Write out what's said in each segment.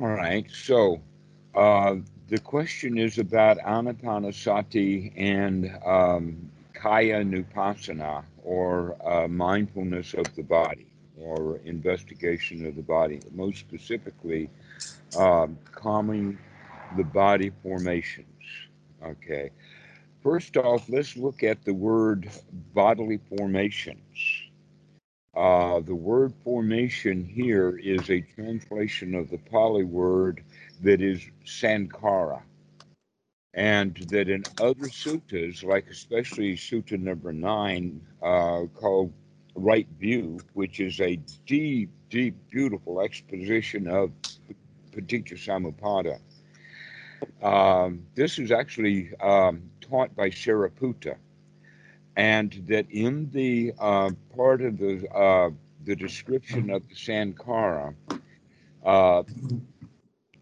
All right. So uh, the question is about anapanasati and um, kayanupassana, or uh, mindfulness of the body, or investigation of the body. Most specifically, um, calming the body formations. Okay. First off, let's look at the word bodily formations. Uh, the word formation here is a translation of the Pali word that is sankhara. And that in other suttas, like especially Sutta number nine, uh, called Right View, which is a deep, deep, beautiful exposition of Paticca Samuppada. Um, this is actually um, taught by Sariputta and that in the uh, part of the uh, the description of the sankhara, uh,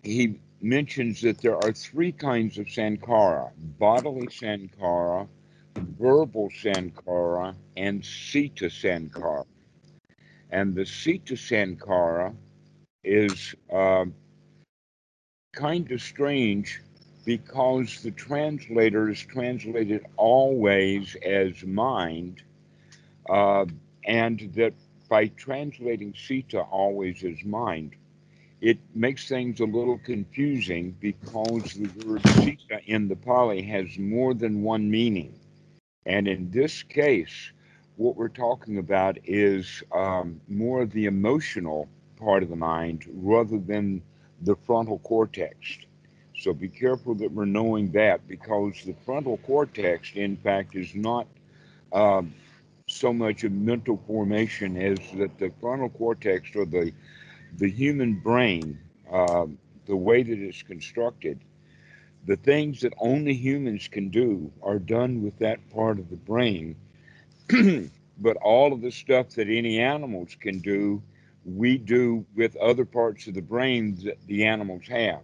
he mentions that there are three kinds of sankhara: bodily sankhara, verbal sankhara, and citta sankhara. And the citta sankhara is uh, kind of strange because the translators translated always as mind, uh, and that by translating citta always as mind, it makes things a little confusing because the word citta in the Pali has more than one meaning. And in this case, what we're talking about is um, more of the emotional part of the mind rather than the frontal cortex. So be careful that we're knowing that because the frontal cortex, in fact, is not um, so much a mental formation as that the frontal cortex or the the human brain, uh, the way that it's constructed, the things that only humans can do are done with that part of the brain. but all of the stuff that any animals can do, we do with other parts of the brain that the animals have.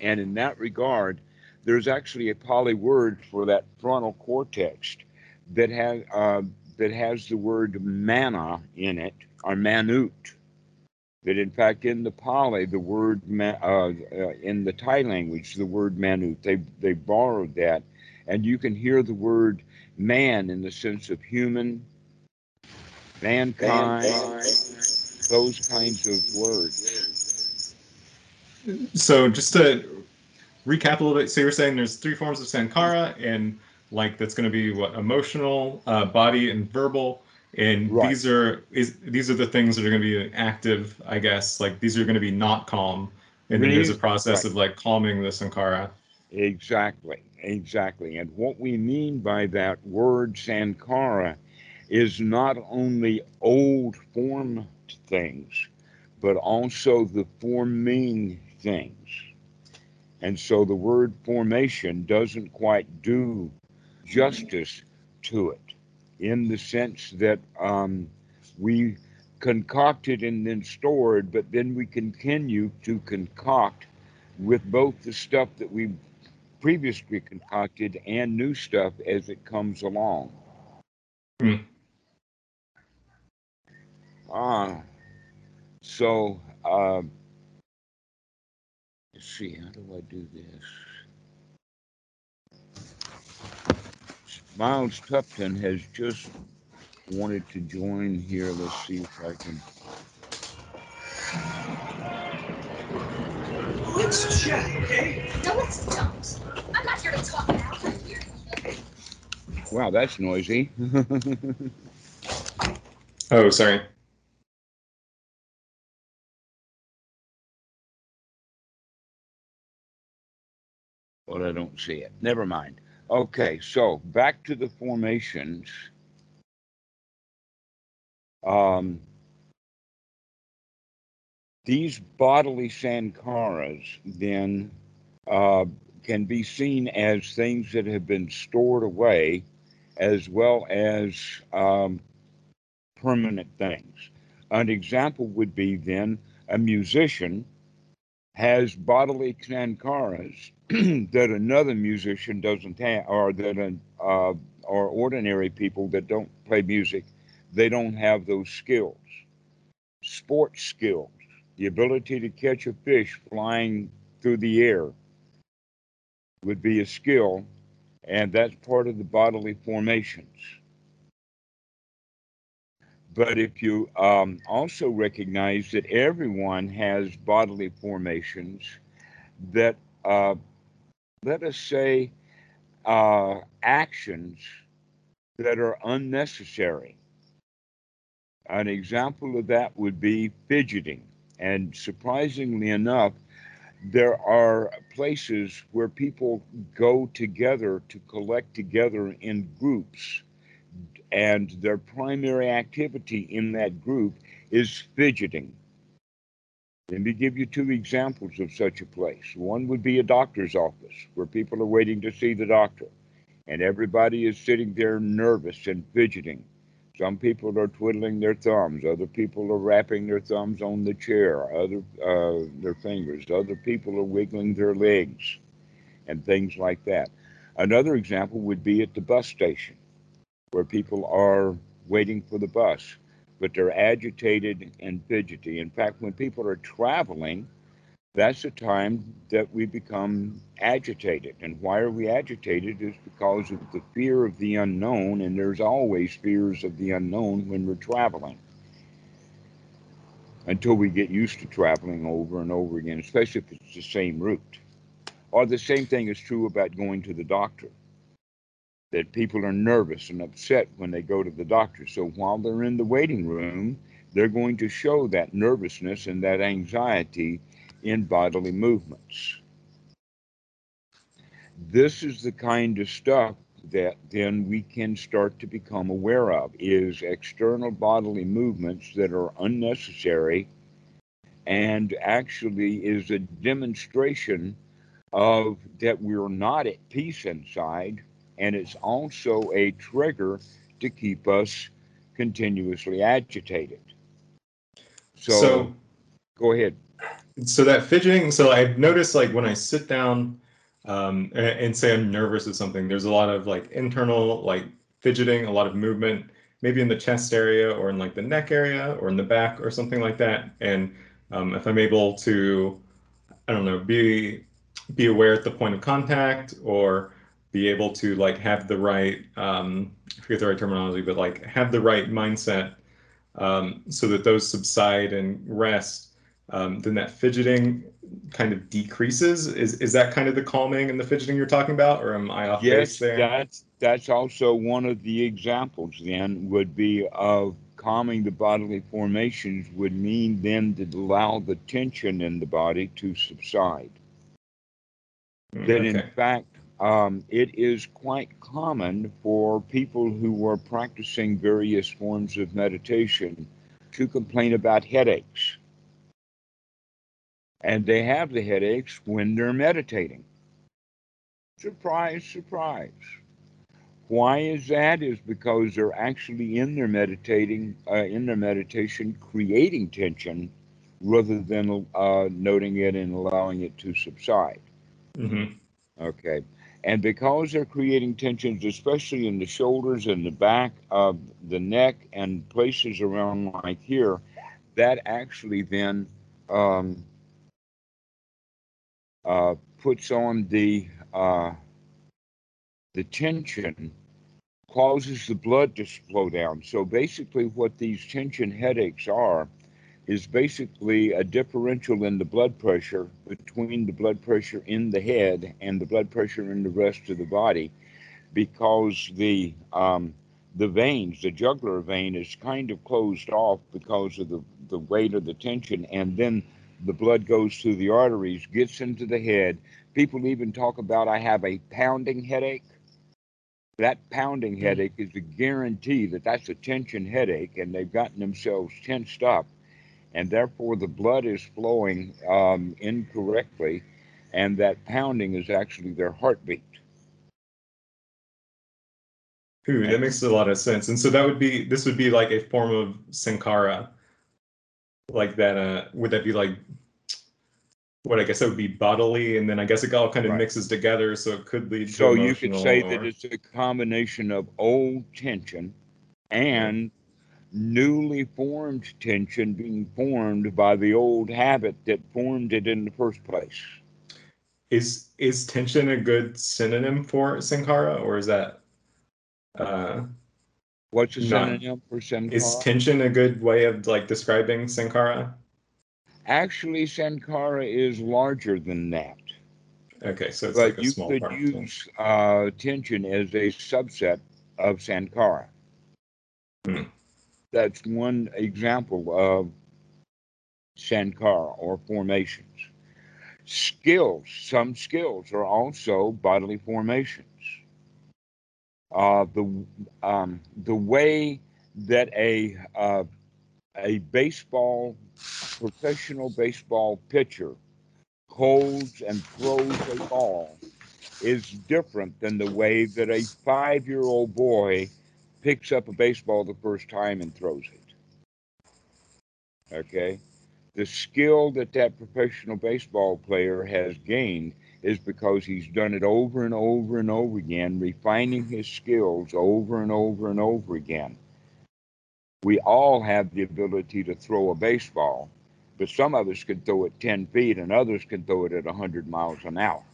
And in that regard, there's actually a Pali word for that frontal cortex that has uh, that has the word mana in it, or manut. That in fact, in the Pali, the word uh, uh, in the Thai language, the word manut, they they borrowed that, and you can hear the word man in the sense of human, mankind, mankind. Those kinds of words. So just to recap a little bit. So you're saying there's three forms of sankhara, and like that's going to be what emotional, uh, body, and verbal. And right. these are is these are the things that are going to be active, I guess. Like these are going to be not calm, and then there's a process right. of like calming the sankhara. Exactly, exactly. And what we mean by that word sankhara is not only old form things, but also the forming things. And so the word formation doesn't quite do justice to it in the sense that um, we concocted and then stored, but then we continue to concoct with both the stuff that we previously concocted and new stuff as it comes along. Mm. Ah, so uh, let's see, how do I do this? Miles Tupton has just wanted to join here. Let's see if I can. Let's chat, okay? No, let's don't. I'm not here to talk now. I'm here. Wow, that's noisy. oh, sorry. Well, I don't see it. Never mind. Okay, so back to the formations. Um, these bodily sankharas then uh, can be seen as things that have been stored away as well as um, permanent things. An example would be then a musician has bodily sankharas that another musician doesn't have, or that a, uh, or ordinary people that don't play music, they don't have those skills. Sports skills, the ability to catch a fish flying through the air would be a skill, and that's part of the bodily formations. But if you um, also recognize that everyone has bodily formations that, uh, let us say, uh, actions that are unnecessary. An example of that would be fidgeting. And surprisingly enough, there are places where people go together to collect together in groups and their primary activity in that group is fidgeting. Let me give you two examples of such a place. One would be a doctor's office where people are waiting to see the doctor, and everybody is sitting there nervous and fidgeting. Some people are twiddling their thumbs. Other people are wrapping their thumbs on the chair. Other uh, their fingers. Other people are wiggling their legs, and things like that. Another example would be at the bus station where people are waiting for the bus, but they're agitated and fidgety. In fact, when people are traveling, that's the time that we become agitated. And why are we agitated is because of the fear of the unknown, and there's always fears of the unknown when we're traveling. Until we get used to traveling over and over again, especially if it's the same route. Or the same thing is true about going to the doctor that people are nervous and upset when they go to the doctor. So while they're in the waiting room, they're going to show that nervousness and that anxiety in bodily movements. This is the kind of stuff that then we can start to become aware of is external bodily movements that are unnecessary and actually is a demonstration of that we're not at peace inside and it's also a trigger to keep us continuously agitated. So, so go ahead. So that fidgeting, so I've noticed like when I sit down um, and, and say I'm nervous of something, there's a lot of like internal like fidgeting, a lot of movement, maybe in the chest area or in like the neck area or in the back or something like that. And um, if I'm able to, I don't know, be be aware at the point of contact or be able to like have the right um, I forget the right terminology, but like have the right mindset um, so that those subside and rest. Um, then that fidgeting kind of decreases. Is is that kind of the calming and the fidgeting you're talking about, or am I off yes, base there? Yes, that's that's also one of the examples. Then would be of calming the bodily formations would mean then to allow the tension in the body to subside. Mm, that okay. in fact um, it is quite common for people who are practicing various forms of meditation to complain about headaches. And they have the headaches when they're meditating. Surprise, surprise. Why is that? Is because they're actually in their meditating, uh, in their meditation, creating tension rather than uh, noting it and allowing it to subside. Mm-hmm. Okay. And because they're creating tensions, especially in the shoulders and the back of the neck and places around like here, that actually then um, uh, puts on the uh, the tension, causes the blood to slow down. So basically, what these tension headaches are is basically a differential in the blood pressure between the blood pressure in the head and the blood pressure in the rest of the body because the um, the veins, the jugular vein is kind of closed off because of the, the weight of the tension, and then the blood goes through the arteries, gets into the head. People even talk about I have a pounding headache. That pounding hmm. headache is a guarantee that that's a tension headache, and they've gotten themselves tensed up and therefore the blood is flowing um, incorrectly, and that pounding is actually their heartbeat. Ooh, that makes a lot of sense. And so that would be this would be like a form of sankhara, like that. Uh, would that be like what I guess that would be bodily, and then I guess it all kind of Right. mixes together, so it could lead to So you could say or- that it's a combination of old tension and newly formed tension being formed by the old habit that formed it in the first place. is is tension a good synonym for sankhara, or is that uh, What's a No. synonym for sankhara is tension a good way of like describing sankhara? Actually, sankhara is larger than that. Okay, so it's but like a you small could part. use uh, tension as a subset of sankhara. Hmm. That's one example of sankhara or formations. Skills, some skills are also bodily formations. Uh, the um, the way that a uh, a baseball professional baseball pitcher holds and throws a ball is different than the way that a five year old boy picks up a baseball the first time and throws it. Okay? The skill that that professional baseball player has gained is because he's done it over and over and over again, refining his skills over and over and over again. We all have the ability to throw a baseball, but some of us can throw it 10 feet and others can throw it at 100 miles an hour.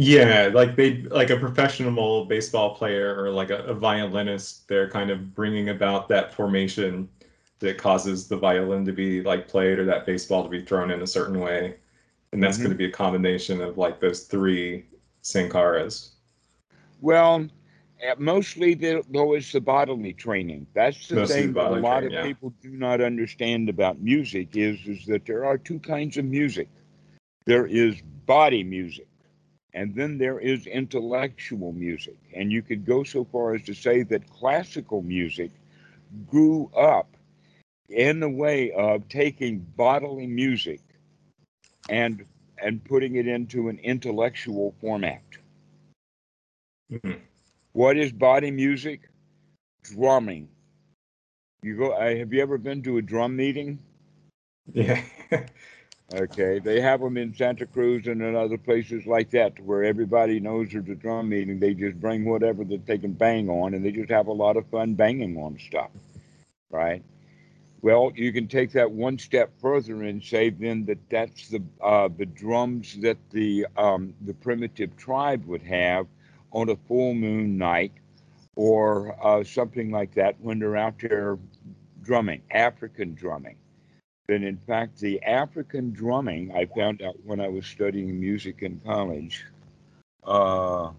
Yeah, like they like a professional baseball player or like a, a violinist, they're kind of bringing about that formation that causes the violin to be like played or that baseball to be thrown in a certain way. And that's Mhm. going to be a combination of like those three sankharas. Well, uh, mostly the- though it's the bodily training. That's the Mostly thing that a lot training, of yeah. people do not understand about music is is that there are two kinds of music. There is body music, and then there is intellectual music. And you could go so far as to say that classical music grew up in the way of taking bodily music and and putting it into an intellectual format. Mhm. What is body music? Drumming. You go. Uh, have you ever been to a drum meeting? Yeah. Okay, they have them in Santa Cruz and in other places like that, where everybody knows there's a drum meeting. They just bring whatever that they can bang on, and they just have a lot of fun banging on stuff, right? Well, you can take that one step further and say then that that's the uh, the drums that the um, the primitive tribe would have on a full moon night, or uh, something like that when they're out there drumming, African drumming. Then, in fact, the African drumming I found out when I was studying music in college. Uh,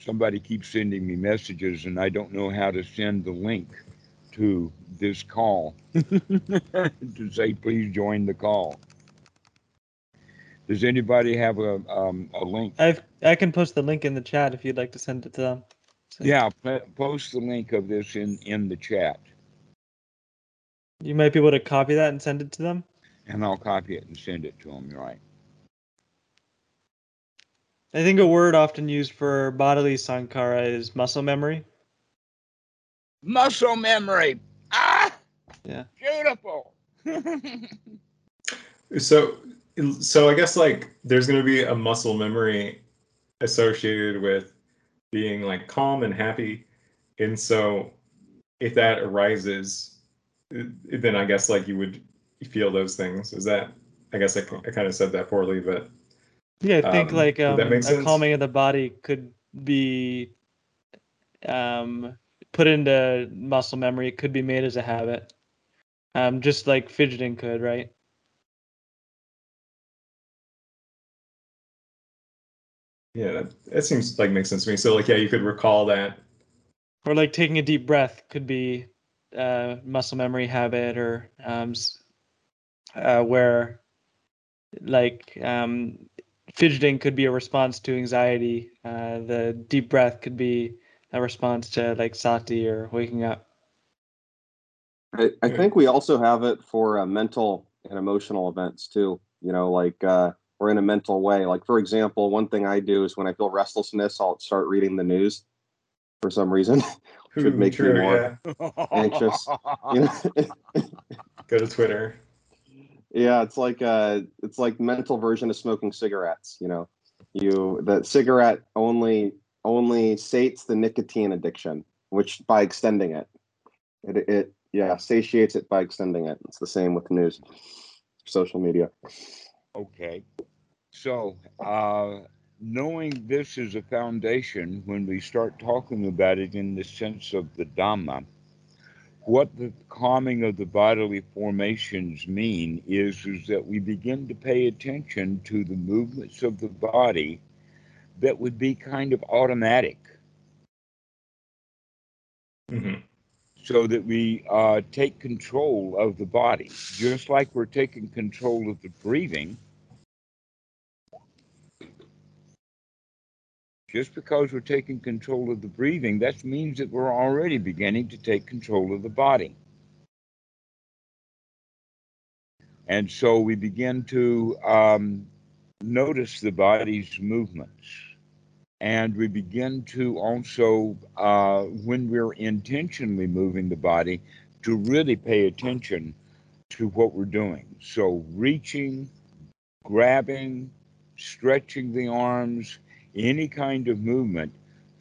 somebody keeps sending me messages, and I don't know how to send the link to this call to say, please join the call. Does anybody have a um, a link? I've I can post the link in the chat if you'd like to send it to them. So Yeah, post the link of this in in the chat, You might be able to copy that and send it to them. and I'll copy it and send it to them. Right. I think a word often used for bodily sankhara is muscle memory. Muscle memory. Ah. Yeah. Beautiful. So, so I guess like there's going to be a muscle memory associated with being like calm and happy, and so if that arises, then I guess like you would feel those things. Is that? I guess I, I kind of said that poorly, but Yeah, I think Um, like um, a sense? calming of the body could be um, put into muscle memory. It could be made as a habit, um, just like fidgeting could, right? yeah, that, that seems like makes sense to me. So like yeah, you could recall that. Or like taking a deep breath could be uh, muscle memory habit, or um, uh, where like um, fidgeting could be a response to anxiety. Uh, the deep breath could be a response to like sati or waking up. I, I think we also have it for uh, mental and emotional events too. You know, like uh, or in a mental way. Like for example, one thing I do is when I feel restlessness, I'll start reading the news for some reason. Should Ooh, make me true, more- yeah. Anxious. You know, Go to Twitter. Yeah, it's like uh it's like mental version of smoking cigarettes, you know. You the cigarette only only sates the nicotine addiction, which by extending it. It it yeah, satiates it by extending it. It's the same with news, social media. Okay. So, uh, knowing this is a foundation, when we start talking about it in the sense of the Dhamma, what the calming of the bodily formations mean is, is that we begin to pay attention to the movements of the body that would be kind of automatic. Mm-hmm. So that we uh, take control of the body, just like we're taking control of the breathing. Just because we're taking control of the breathing, that means that we're already beginning to take control of the body. And so we begin to um, notice the body's movements. And we begin to also, uh, when we're intentionally moving the body, to really pay attention to what we're doing. So reaching, grabbing, stretching the arms, any kind of movement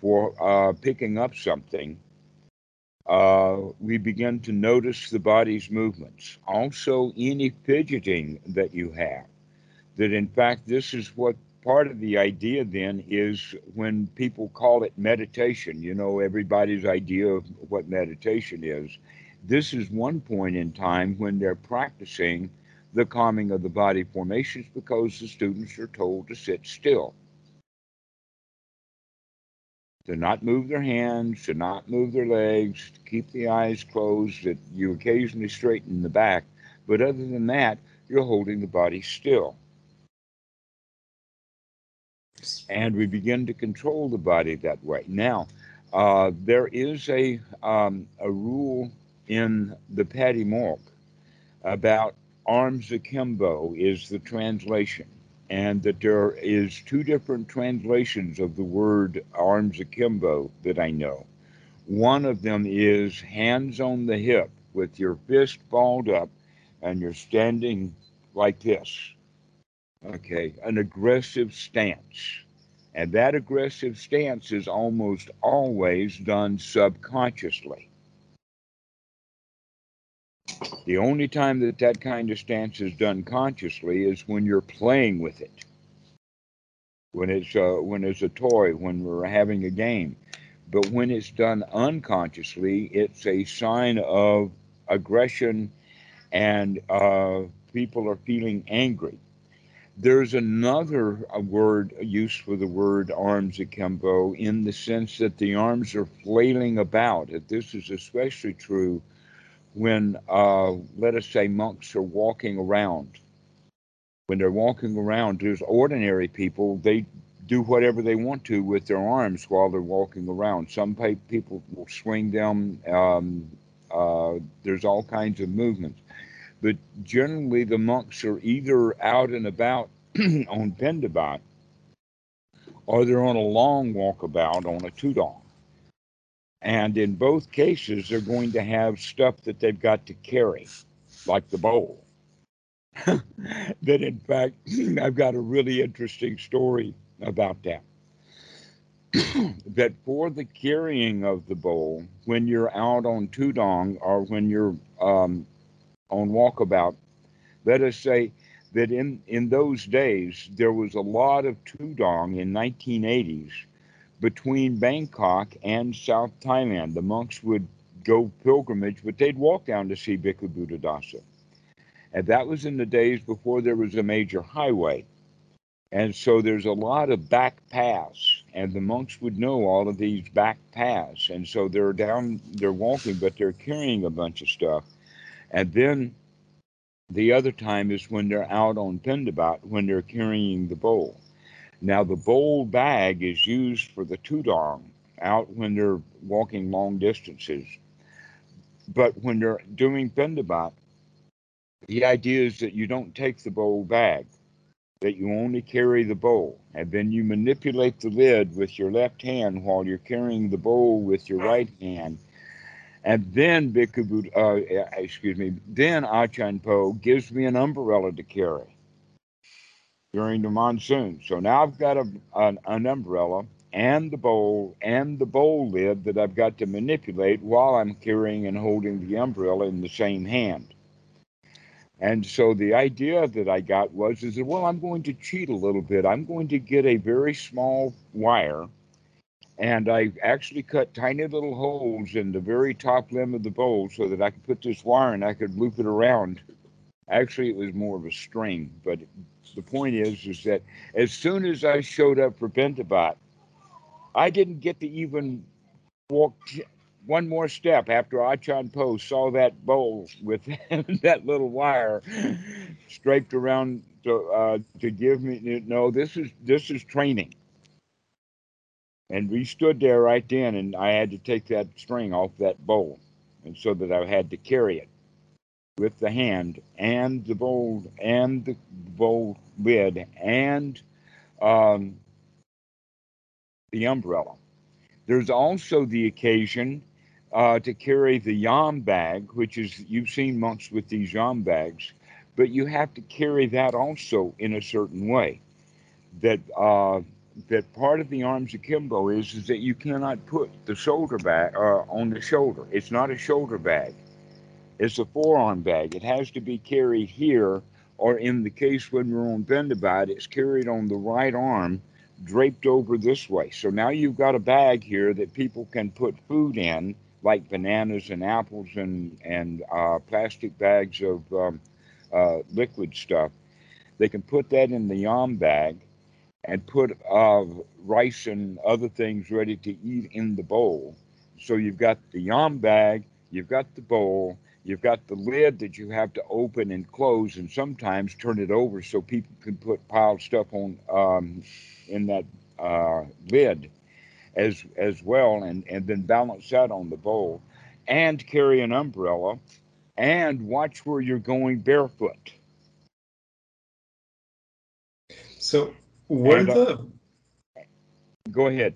for uh, picking up something, uh, we begin to notice the body's movements. Also, any fidgeting that you have. That in fact, this is what part of the idea then is when people call it meditation. You know, everybody's idea of what meditation is. This is one point in time when they're practicing the calming of the body formations because the students are told to sit still to not move their hands, to not move their legs, to keep the eyes closed, that you occasionally straighten the back. But other than that, you're holding the body still. And we begin to control the body that way. Now, uh, there is a, um, a rule in the Patimokkha about arms akimbo is the translation and that there is two different translations of the word arms akimbo that I know. One of them is hands on the hip with your fist balled up and you're standing like this. Okay, an aggressive stance. And that aggressive stance is almost always done subconsciously. The only time that that kind of stance is done consciously is when you're playing with it. When it's uh, when it's a toy, when we're having a game. But when it's done unconsciously, it's a sign of aggression and uh, people are feeling angry. There's another uh, word use for the word arms akimbo in the sense that the arms are flailing about. This is especially true when, uh, let us say, monks are walking around. When they're walking around, there's ordinary people, they do whatever they want to with their arms while they're walking around. Some people will swing them. Um, uh, there's all kinds of movements. But generally, the monks are either out and about on Pendabat or they're on a long walkabout on a tudong. And in both cases, they're going to have stuff that they've got to carry, like the bowl. that, in fact, I've got a really interesting story about that. that for the carrying of the bowl, when you're out on Tudong or when you're um, on walkabout, let us say that in, in those days, there was a lot of Tudong in 1980s between Bangkok and South Thailand. The monks would go pilgrimage, but they'd walk down to see Bhikkhu Buddhadasa. And that was in the days before there was a major highway. And so there's a lot of back paths, and the monks would know all of these back paths. And so they're down, they're walking, but they're carrying a bunch of stuff. And then the other time is when they're out on Pendabat, when they're carrying the bowl. Now, the bowl bag is used for the tudong out when they're walking long distances. But when they're doing pendabat, the idea is that you don't take the bowl bag, that you only carry the bowl. And then you manipulate the lid with your left hand while you're carrying the bowl with your right hand. And then Bhikkhu, uh, excuse me, then Achan Po gives me an umbrella to carry during the monsoon. So now I've got a, an, an umbrella and the bowl and the bowl lid that I've got to manipulate while I'm carrying and holding the umbrella in the same hand. And so the idea that I got was is that well I'm going to cheat a little bit. I'm going to get a very small wire and I actually cut tiny little holes in the very top limb of the bowl so that I could put this wire and I could loop it around. Actually, it was more of a string, but the point is, is that as soon as I showed up for Bindabot, I didn't get to even walk one more step after Achan Po saw that bowl with that little wire striped around to uh, to give me no. This is this is training. And we stood there right then, and I had to take that string off that bowl, and so that I had to carry it with the hand and the bowl and the bowl lid and um, the umbrella. There's also the occasion uh, to carry the yam bag, which is you've seen monks with these yam bags, but you have to carry that also in a certain way. That uh, that part of the arms akimbo is is that you cannot put the shoulder bag uh, on the shoulder. It's not a shoulder bag. It's a forearm bag. It has to be carried here, or in the case when we're on Bindabot, it's carried on the right arm, draped over this way. So now you've got a bag here that people can put food in, like bananas and apples and and uh, plastic bags of um, uh, liquid stuff. They can put that in the yam bag and put uh, rice and other things ready to eat in the bowl. So you've got the yam bag, you've got the bowl, you've got the lid that you have to open and close, and sometimes turn it over so people can put piled stuff on um, in that uh, lid as as well, and and then balance that on the bowl, and carry an umbrella, and watch where you're going barefoot. So what And, are uh, the Go ahead.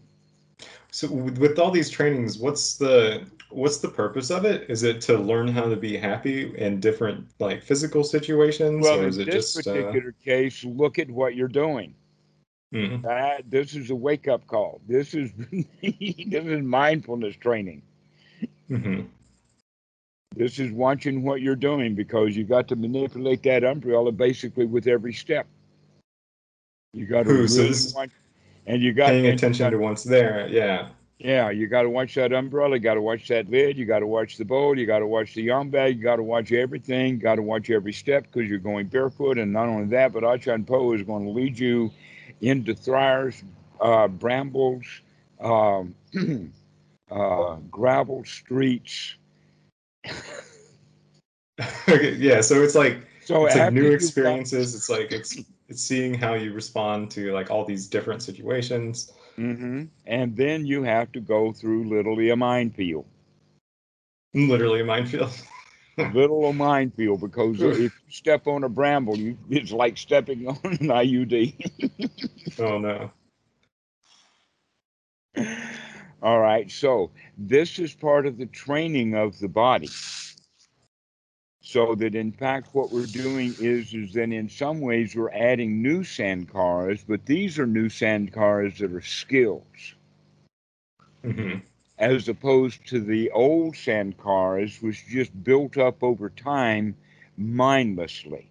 so with, with all these trainings, what's the what's the purpose of it? Is it to learn how to be happy in different like physical situations, Well, or is it this just uh, particular case, look at what you're doing. mhm. That this is a wake up call. This is this is mindfulness training. Mhm. This is watching what you're doing because you got to manipulate that umbrella basically with every step. You got to really this watch, and you got paying attention to what's there? Yeah. Yeah, you got to watch that umbrella. You got to watch that lid. You got to watch the bowl. You got to watch the yam bag. You got to watch everything. You got to watch every step because you're going barefoot. And not only that, but Achan Po is going to lead you into thriers, uh, brambles, um, uh, gravel streets. okay. Yeah. So it's like So it's like new you've got- experiences. It's like it's it's seeing how you respond to like all these different situations. Mhm. And then you have to go through literally a minefield. Literally a minefield. little a minefield because if you step on a bramble, you, it's like stepping on an IUD. oh no. All right, so this is part of the training of the body. So that in fact, what we're doing is is that in some ways we're adding new sankharas, but these are new sankharas that are skills, hmm as opposed to the old sankharas, which just built up over time mindlessly.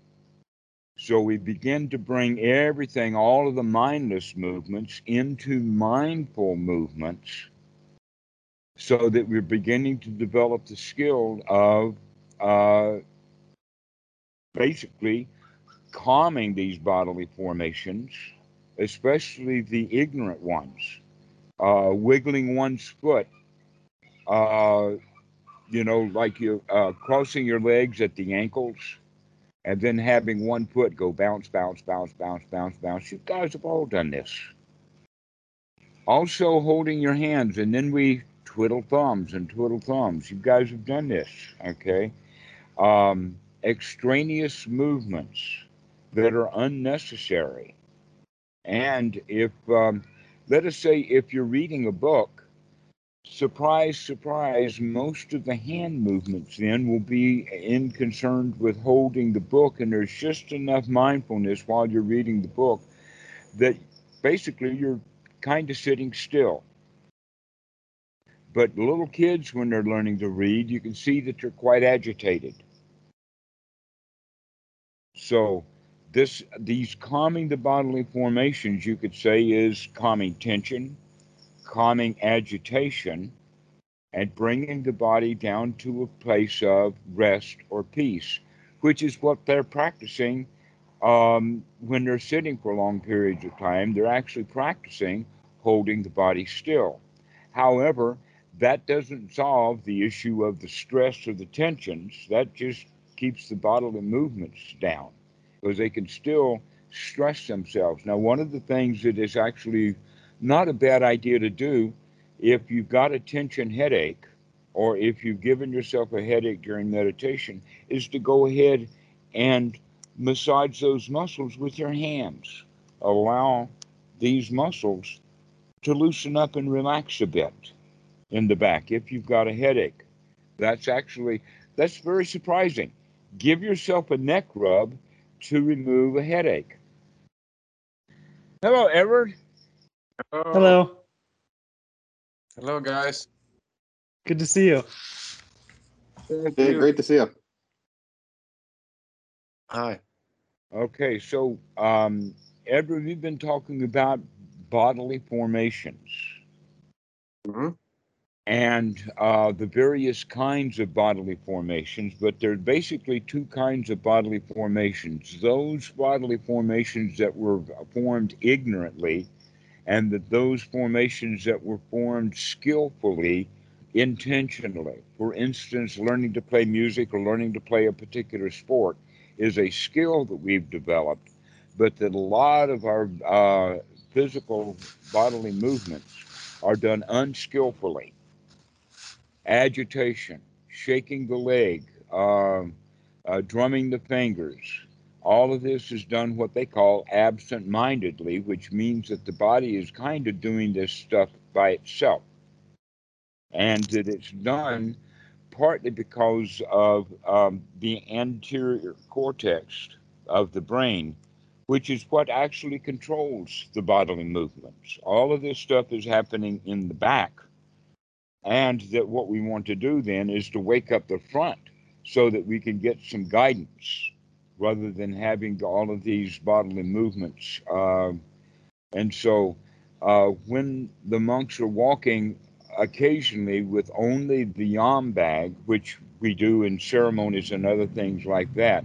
So we begin to bring everything, all of the mindless movements, into mindful movements. So that we're beginning to develop the skill of uh, basically calming these bodily formations, especially the ignorant ones. Uh, wiggling one's foot, uh, you know, like you uh, crossing your legs at the ankles and then having one foot go bounce, bounce, bounce, bounce, bounce, bounce. You guys have all done this. Also, holding your hands, and then we twiddle thumbs and twiddle thumbs. You guys have done this, okay? Um, extraneous movements that are unnecessary. And if, um, let us say, if you're reading a book, surprise, surprise, most of the hand movements then will be in concerned with holding the book, and there's just enough mindfulness while you're reading the book that basically you're kind of sitting still. But little kids, when they're learning to read, you can see that they're quite agitated. So, this these calming the bodily formations, you could say, is calming tension, calming agitation, and bringing the body down to a place of rest or peace, which is what they're practicing um, when they're sitting for long periods of time. They're actually practicing holding the body still. However, that doesn't solve the issue of the stress or the tensions. That just keeps the bodily movements down because they can still stress themselves. Now, one of the things that is actually not a bad idea to do if you've got a tension headache or if you've given yourself a headache during meditation is to go ahead and massage those muscles with your hands. Allow these muscles to loosen up and relax a bit in the back if you've got a headache. That's actually that's very surprising. Give yourself a neck rub to remove a headache. Hello, Edward. Hello. Hello. Hello, guys. Good to see you. Thank Hey, you. great to see you. Hi. Okay, so um, Edward, we've been talking about bodily formations hmm and uh, the various kinds of bodily formations, but there are basically two kinds of bodily formations those bodily formations that were formed ignorantly, and that those formations that were formed skillfully, intentionally. For instance, learning to play music or learning to play a particular sport is a skill that we've developed, but that a lot of our uh, physical bodily movements are done unskillfully agitation, shaking the leg, um, uh, drumming the fingers. All of this is done what they call absent mindedly, which means that the body is kind of doing this stuff by itself. And that it's done partly because of um, the anterior cortex of the brain, which is what actually controls the bodily movements. All of this stuff is happening in the back and that what we want to do then is to wake up the front so that we can get some guidance rather than having all of these bodily movements. Uh, and so uh, when the monks are walking occasionally with only the yam bag, which we do in ceremonies and other things like that,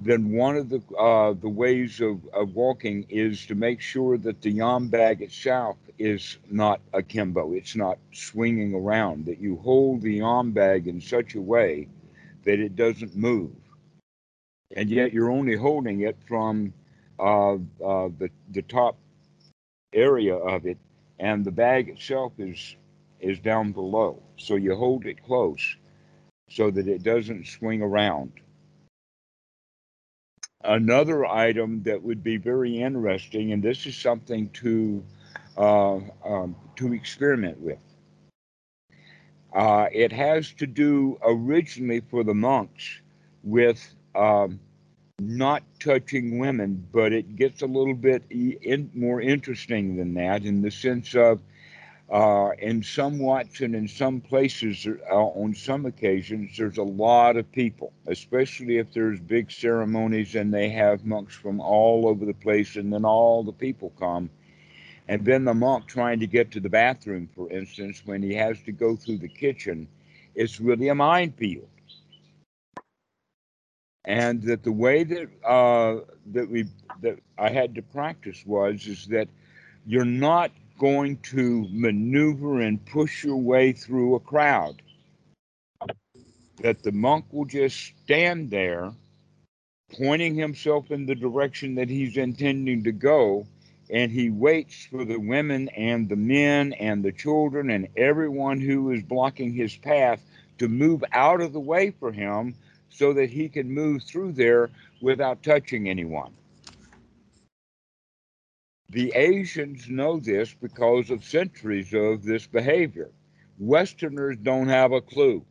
then one of the uh, the ways of, of walking is to make sure that the yam bag itself is not akimbo. It's not swinging around. That you hold the yam bag in such a way that it doesn't move, and yet you're only holding it from uh, uh, the the top area of it, and the bag itself is is down below. So you hold it close so that it doesn't swing around. Another item that would be very interesting, and this is something to uh, um, to experiment with. Uh, it has to do originally for the monks with um, not touching women, but it gets a little bit in, more interesting than that in the sense of uh, in some Wats and in some places, uh, on some occasions, there's a lot of people, especially if there's big ceremonies and they have monks from all over the place, and then all the people come. And then the monk trying to get to the bathroom, for instance, when he has to go through the kitchen, it's really a minefield. And that the way that uh, that we that I had to practice was is that you're not going to maneuver and push your way through a crowd. That the monk will just stand there, pointing himself in the direction that he's intending to go, and he waits for the women and the men and the children and everyone who is blocking his path to move out of the way for him so that he can move through there without touching anyone. The Asians know this because of centuries of this behavior. Westerners don't have a clue.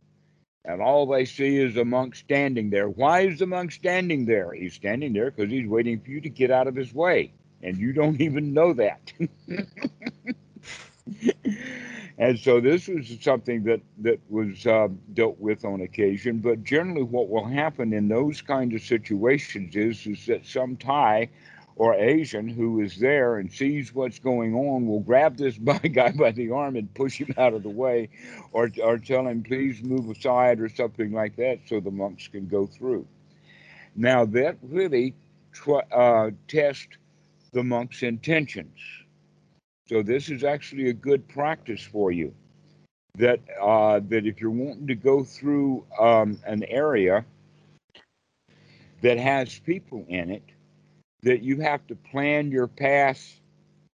And all they see is a monk standing there. Why is the monk standing there? He's standing there because he's waiting for you to get out of his way. And you don't even know that. and so this was something that, that was uh, dealt with on occasion. But generally, what will happen in those kind of situations is, is that some Thai or Asian who is there and sees what's going on will grab this guy by the arm and push him out of the way or, or tell him, please move aside or something like that so the monks can go through. Now, that really uh, tests the monk's intentions. So, this is actually a good practice for you. That, uh, that if you're wanting to go through um, an area that has people in it, that you have to plan your path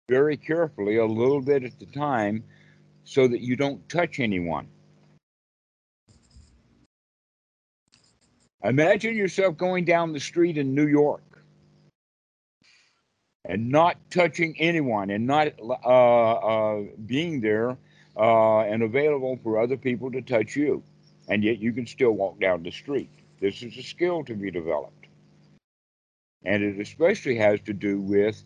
very carefully, a little bit at a time, so that you don't touch anyone. Imagine yourself going down the street in New York and not touching anyone and not uh, uh, being there uh, and available for other people to touch you. And yet you can still walk down the street. This is a skill to be developed. And it especially has to do with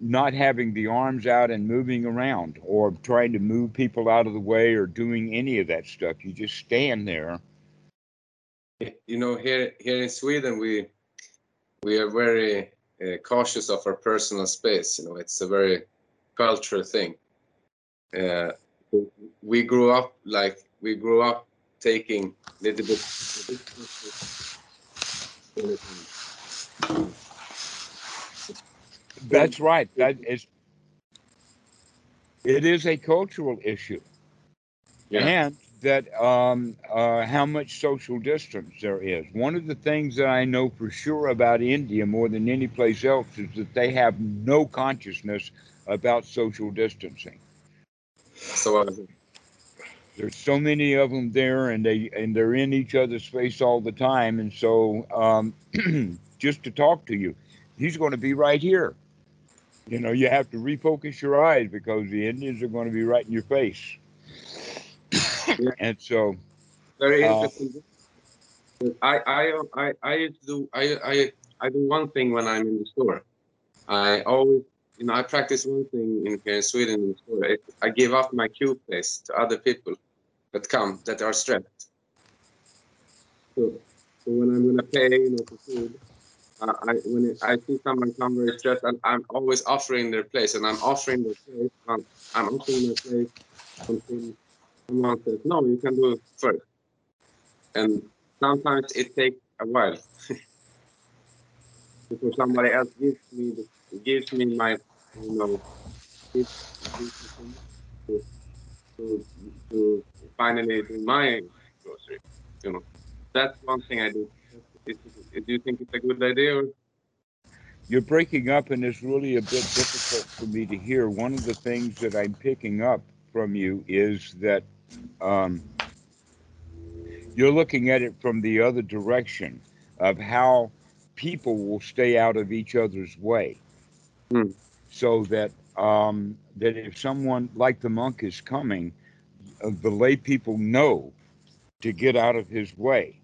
not having the arms out and moving around or trying to move people out of the way or doing any of that stuff. You just stand there. You know, here here in Sweden, we we are very uh, cautious of our personal space. You know, it's a very cultural thing. Uh, we grew up like we grew up taking little bit. Little bit that's right. That is. It is a cultural issue, yeah. and that um, uh, how much social distance there is. One of the things that I know for sure about India more than any place else is that they have no consciousness about social distancing. So uh, there's so many of them there, and they and they're in each other's face all the time. And so, um, just to talk to you, he's going to be right here you know, you have to refocus your eyes because the Indians are going to be right in your face. and so, very uh, interesting. I, I, I, I do, I, I, I do one thing when I'm in the store. I always, you know, I practice one thing in here in Sweden in the store. I give up my queue place to other people that come that are stressed. So, so when I'm gonna pay, you know, for food, uh, I, when I see someone come very stressed, and I'm always offering their place, and I'm offering their place. Um, I'm offering their place until someone says, "No, you can do it first. And sometimes it takes a while before somebody else gives me the, gives me my, you know, to, to, to finally do my grocery. You know, that's one thing I do do you think it's a good idea? Or? You're breaking up, and it's really a bit difficult for me to hear. One of the things that I'm picking up from you is that um, you're looking at it from the other direction of how people will stay out of each other's way, hmm. so that um, that if someone like the monk is coming, uh, the lay people know to get out of his way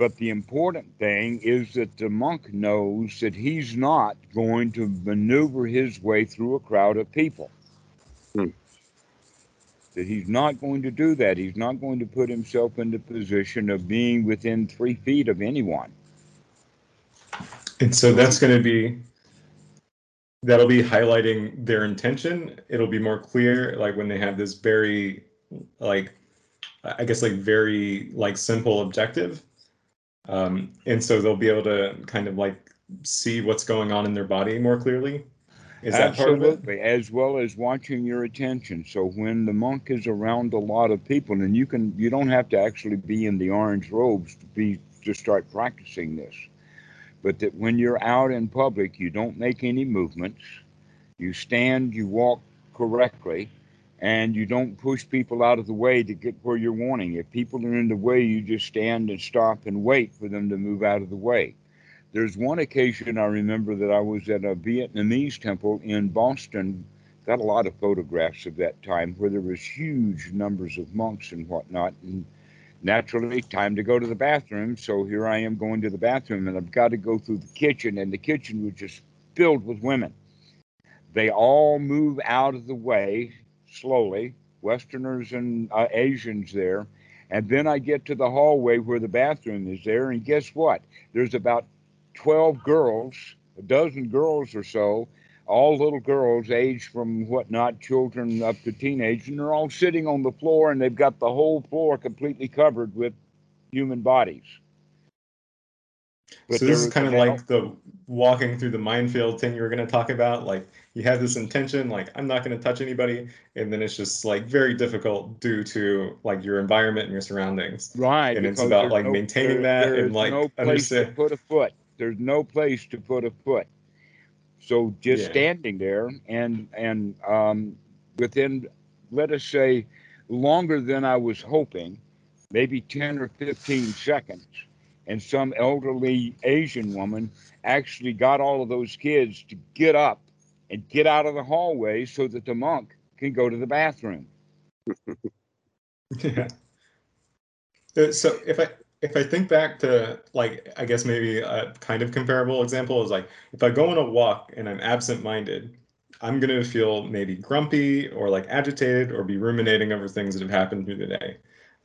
but the important thing is that the monk knows that he's not going to maneuver his way through a crowd of people. Hmm. That he's not going to do that. He's not going to put himself in the position of being within three feet of anyone. And so that's going to be that'll be highlighting their intention. It'll be more clear, like when they have this very, like, I guess, like very like simple objective um, and so they'll be able to kind of like see what's going on in their body more clearly. Is that Absolutely, as well as watching your attention. So when the monk is around a lot of people, and you can, you don't have to actually be in the orange robes to be to start practicing this, but that when you're out in public, you don't make any movements. You stand, you walk correctly, and you don't push people out of the way to get where you're wanting. If people are in the way, you just stand and stop and wait for them to move out of the way. There's one occasion I remember that I was at a Vietnamese temple in Boston got a lot of photographs of that time where there was huge numbers of monks and whatnot. And naturally, time to go to the bathroom. So here I am going to the bathroom, and I've got to go through the kitchen, and the kitchen was just filled with women. They all move out of the way slowly, Westerners and uh, Asians there. And then I get to the hallway where the bathroom is there, and guess what? There's about 12 girls, a dozen girls or so, all little girls, aged from whatnot, children up to teenage, and they're all sitting on the floor, and they've got the whole floor completely covered with human bodies. But so this is kind of like the walking through the minefield thing you were going to talk about. Like you have this intention, like I'm not going to touch anybody, and then it's just like very difficult due to like your environment and your surroundings. Right. And it's about like no, maintaining there, that and like no place understand. to put a foot. There's no place to put a foot. So just yeah. standing there and and um, within let us say longer than I was hoping, maybe 10 or 15 seconds and some elderly Asian woman actually got all of those kids to get up and get out of the hallway so that the monk can go to the bathroom. yeah. Uh, so if I if I think back to like I guess maybe a kind of comparable example is like if I go on a walk and I'm absent-minded, I'm gonna feel maybe grumpy or like agitated or be ruminating over things that have happened through the day.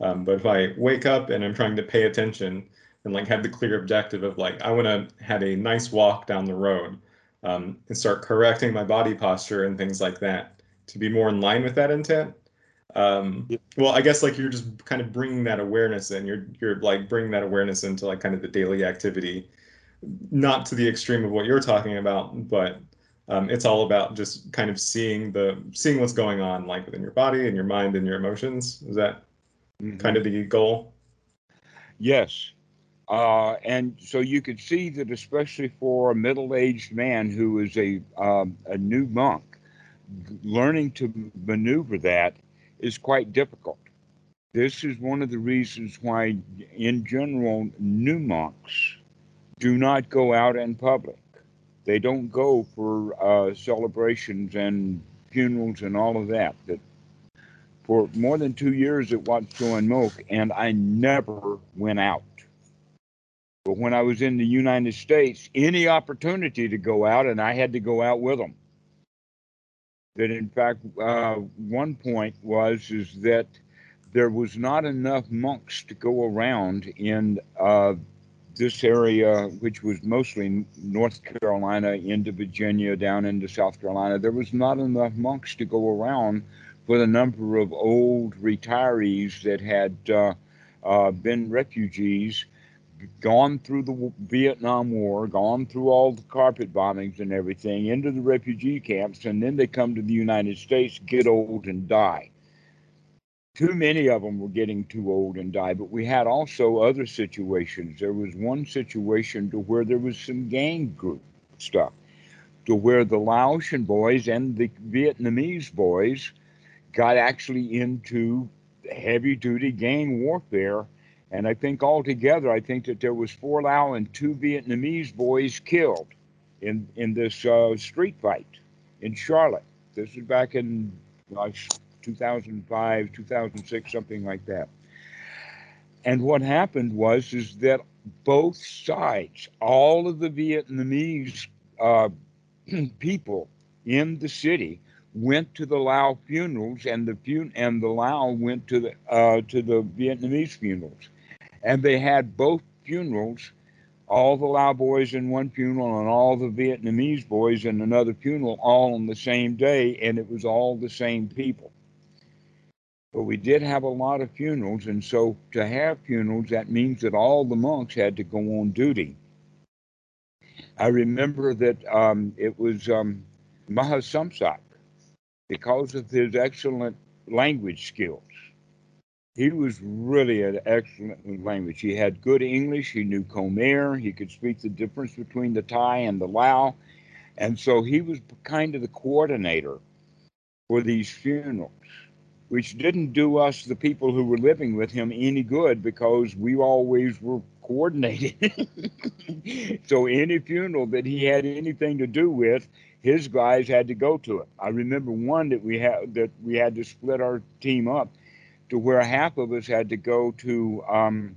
Um, but if I wake up and I'm trying to pay attention, and like have the clear objective of like I want to have a nice walk down the road um, and start correcting my body posture and things like that to be more in line with that intent. Um, well, I guess like you're just kind of bringing that awareness in. You're you're like bringing that awareness into like kind of the daily activity, not to the extreme of what you're talking about, but um, it's all about just kind of seeing the seeing what's going on like within your body and your mind and your emotions. Is that mm-hmm. kind of the goal? Yes, uh, and so you could see that, especially for a middle aged man who is a, um, a new monk, learning to maneuver that is quite difficult. This is one of the reasons why, in general, new monks do not go out in public. They don't go for uh, celebrations and funerals and all of that. That for more than two years at Wat Suan Mokkh, and I never went out. But when I was in the United States, any opportunity to go out, and I had to go out with them. That in fact, uh, one point was is that there was not enough monks to go around in uh, this area, which was mostly North Carolina into Virginia, down into South Carolina. There was not enough monks to go around for the number of old retirees that had uh, uh been refugees gone through the Vietnam War, gone through all the carpet bombings and everything, into the refugee camps, and then they come to the United States, get old, and die. Too many of them were getting too old and die, but we had also other situations. There was one situation to where there was some gang group stuff, to where the Laotian boys and the Vietnamese boys got actually into heavy duty gang warfare and I think altogether, I think that there was four Lao and two Vietnamese boys killed in in this uh, street fight in Charlotte. This is back in gosh, 2005, 2006, something like that. And what happened was is that both sides, all of the Vietnamese uh, people in the city, went to the Lao funerals, and the fun- and the Lao went to the uh, to the Vietnamese funerals and they had both funerals all the Lao boys in one funeral and all the Vietnamese boys in another funeral all on the same day, and it was all the same people. But we did have a lot of funerals, and so to have funerals, that means that all the monks had to go on duty. I remember that um, it was um, Mahasamsak, because of his excellent language skills he was really an excellent language. He had good English. He knew Khmer. He could speak the difference between the Thai and the Lao. And so he was kind of the coordinator for these funerals, which didn't do us, the people who were living with him, any good because we always were coordinated. so any funeral that he had anything to do with, his guys had to go to it. I remember one that we had that we had to split our team up to where half of us had to go to um,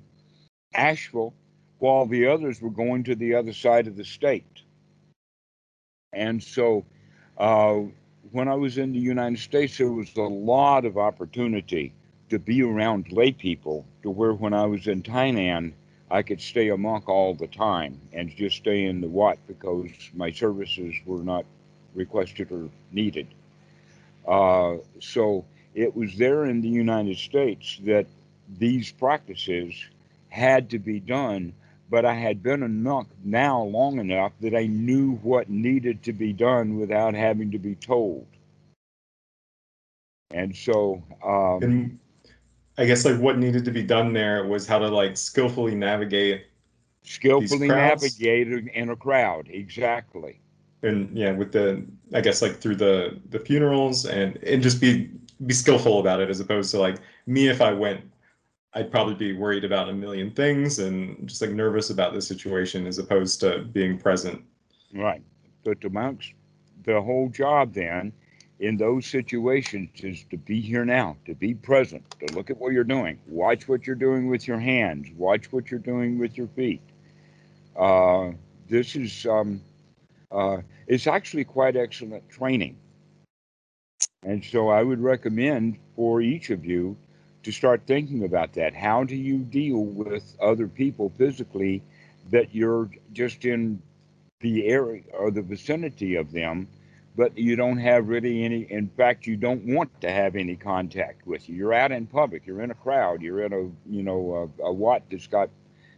Asheville while the others were going to the other side of the state. And so uh, when I was in the United States, there was a lot of opportunity to be around lay people to where when I was in Thailand, I could stay a monk all the time and just stay in the Wat because my services were not requested or needed. Uh, so it was there in the United States that these practices had to be done, but I had been a monk now long enough that I knew what needed to be done without having to be told. And so, um, and I guess like what needed to be done there was how to like skillfully navigate skillfully navigate in a crowd exactly and yeah with the i guess like through the the funerals and and just be be skillful about it as opposed to like me if i went i'd probably be worried about a million things and just like nervous about the situation as opposed to being present. Right. But the monks the whole job then in those situations is to be here now, to be present, to look at what you're doing, watch what you're doing with your hands, watch what you're doing with your feet. Uh, this is um, uh, it's actually quite excellent training, and so I would recommend for each of you to start thinking about that. How do you deal with other people physically that you're just in the area or the vicinity of them? but you don't have really any in fact you don't want to have any contact with you you're out in public you're in a crowd you're in a you know a, a Wat that's got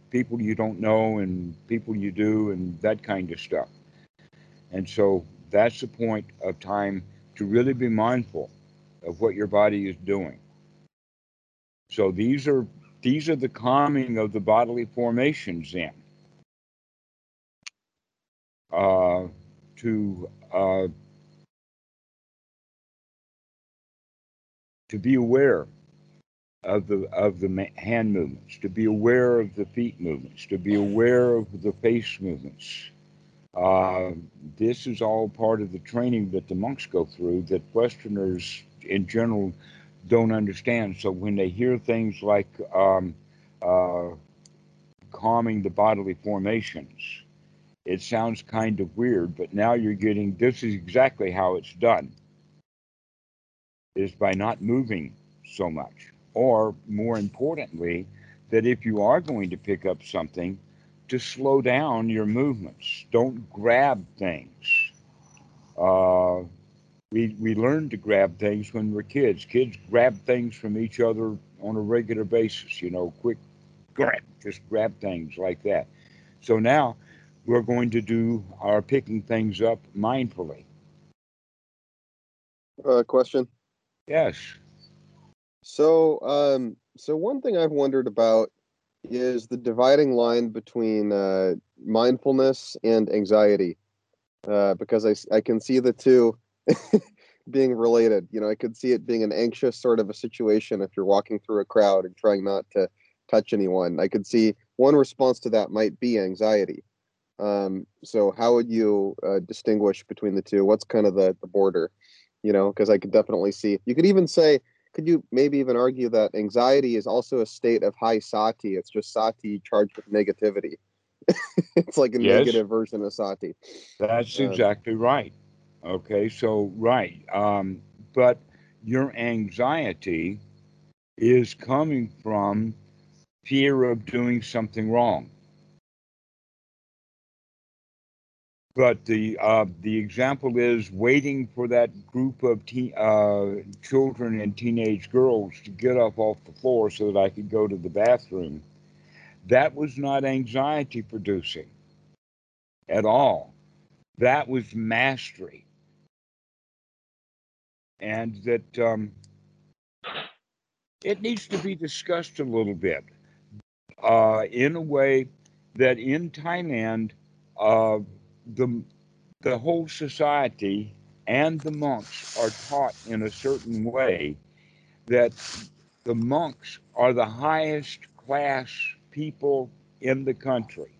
people you don't know and people you do and that kind of stuff and so that's the point of time to really be mindful of what your body is doing so these are these are the calming of the bodily formations in uh, to uh, to be aware of the of the hand movements, to be aware of the feet movements, to be aware of the face movements. Uh, this is all part of the training that the monks go through that Westerners in general don't understand. So when they hear things like um, uh, calming the bodily formations, it sounds kind of weird, but now you're getting this is exactly how it's done is by not moving so much. Or more importantly, that if you are going to pick up something, to slow down your movements. Don't grab things. Uh, we, we learn to grab things when we're kids. Kids grab things from each other on a regular basis, you know, quick grab, just grab things like that. So now we're going to do our picking things up mindfully. Uh, question. Yes. So, um, so one thing I've wondered about is the dividing line between uh, mindfulness and anxiety, uh, because I I can see the two being related. You know, I could see it being an anxious sort of a situation if you're walking through a crowd and trying not to touch anyone. I could see one response to that might be anxiety. Um, so, how would you uh, distinguish between the two? What's kind of the, the border? you know, because I could definitely see. You could even say, could you maybe even argue that anxiety is also a state of high sati? It's just sati charged with negativity. it's like a yes. negative version of sati. That's um, exactly right. Okay, so right. Um, but your anxiety is coming from fear of doing something wrong. But the uh, the example is waiting for that group of teen, uh, children and teenage girls to get up off the floor so that I could go to the bathroom. That was not anxiety producing at all. That was mastery, and that um, it needs to be discussed a little bit uh, in a way that in Thailand. The the whole society and the monks are taught in a certain way that the monks are the highest class people in the country.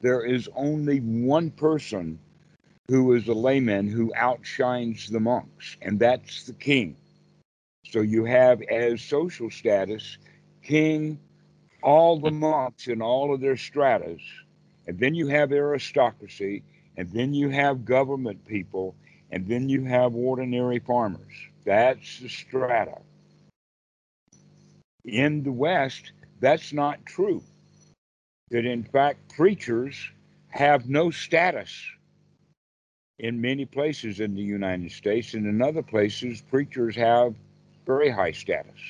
There is only one person who is a layman who outshines the monks, and that's the king. So you have as social status king, all the monks in all of their stratas, and then you have aristocracy, and then you have government people, and then you have ordinary farmers. That's the strata. In the West, that's not true. That in fact, preachers have no status in many places in the United States, and in other places, preachers have very high status.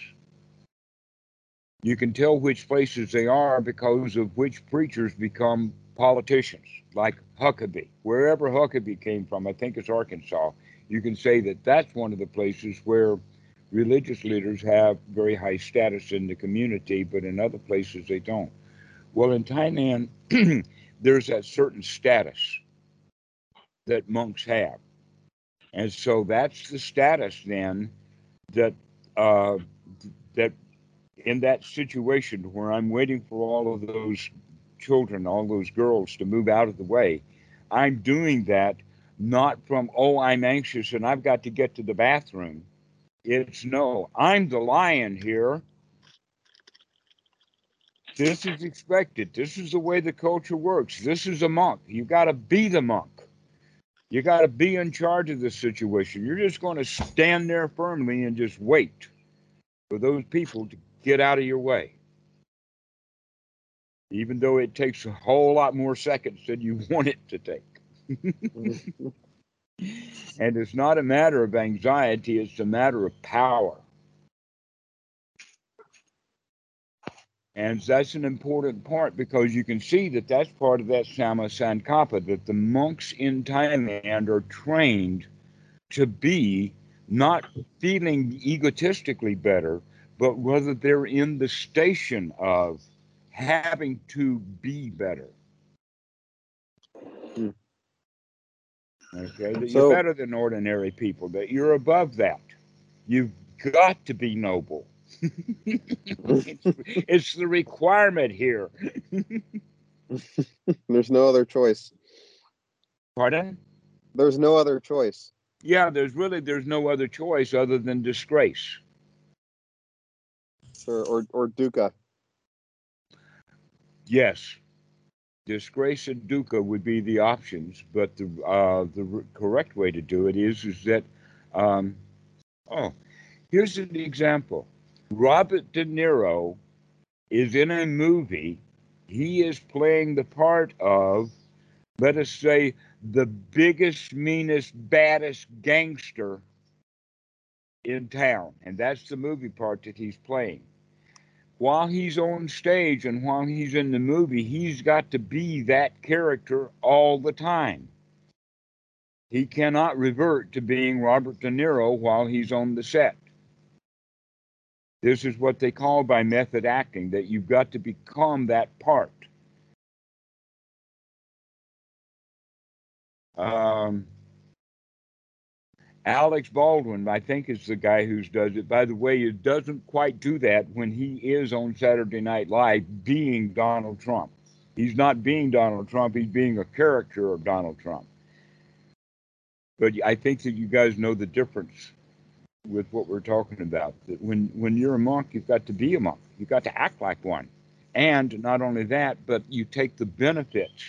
You can tell which places they are because of which preachers become politicians, like Huckabee. Wherever Huckabee came from, I think it's Arkansas, you can say that that's one of the places where religious leaders have very high status in the community, but in other places they don't. Well, in Thailand, there's that certain status that monks have. And so that's the status then that uh, that in that situation where I'm waiting for all of those children, all those girls to move out of the way, I'm doing that not from, oh, I'm anxious and I've got to get to the bathroom. It's no, I'm the lion here. This is expected. This is the way the culture works. This is a monk. You got to be the monk. You got to be in charge of the situation. You're just going to stand there firmly and just wait for those people to get out of your way. Even though it takes a whole lot more seconds than you want it to take. and it's not a matter of anxiety, it's a matter of power. And that's an important part because you can see that that's part of that Samma Sankappa, that the monks in Thailand are trained to be not feeling egotistically better, but whether they're in the station of having to be better. Hmm. Okay, that so, you're better than ordinary people, that you're above that. You've got to be noble it's, it's the requirement here. There's no other choice. Pardon? There's no other choice. Yeah, there's really there's no other choice other than disgrace. Sure, or or dukkha. Yes, disgrace and dukkha would be the options, but the uh, the correct way to do it is is that. Um, oh, here's an example. Robert De Niro is in a movie. He is playing the part of, let us say, the biggest, meanest, baddest gangster in town. And that's the movie part that he's playing. While he's on stage and while he's in the movie, he's got to be that character all the time. He cannot revert to being Robert De Niro while he's on the set. This is what they call by method acting, that you've got to become that part. Um, Alex Baldwin, I think, is the guy who does it. By the way, it doesn't quite do that when he is on Saturday Night Live being Donald Trump. He's not being Donald Trump, he's being a character of Donald Trump. But I think that you guys know the difference with what we're talking about. That when when you're a monk, you've got to be a monk. You've got to act like one, and not only that, but you take the benefits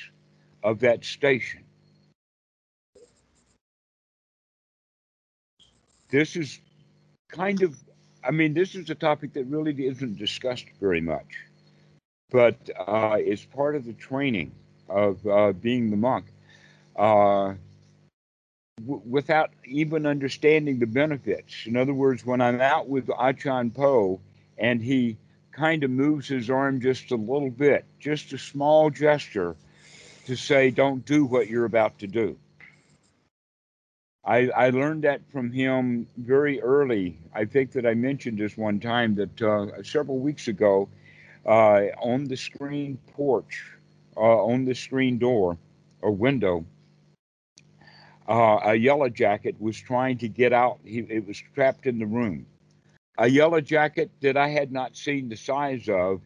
of that station. This is kind of, I mean, this is a topic that really isn't discussed very much, but uh, it's part of the training of uh, being the monk. Uh, without even understanding the benefits. In other words, when I'm out with Achan Po and he kind of moves his arm just a little bit, just a small gesture to say, don't do what you're about to do. I, I learned that from him very early. I think that I mentioned this one time that uh, several weeks ago uh, on the screen porch, uh, on the screen door or window, uh, a yellow jacket was trying to get out. He it was trapped in the room. A yellow jacket that I had not seen the size of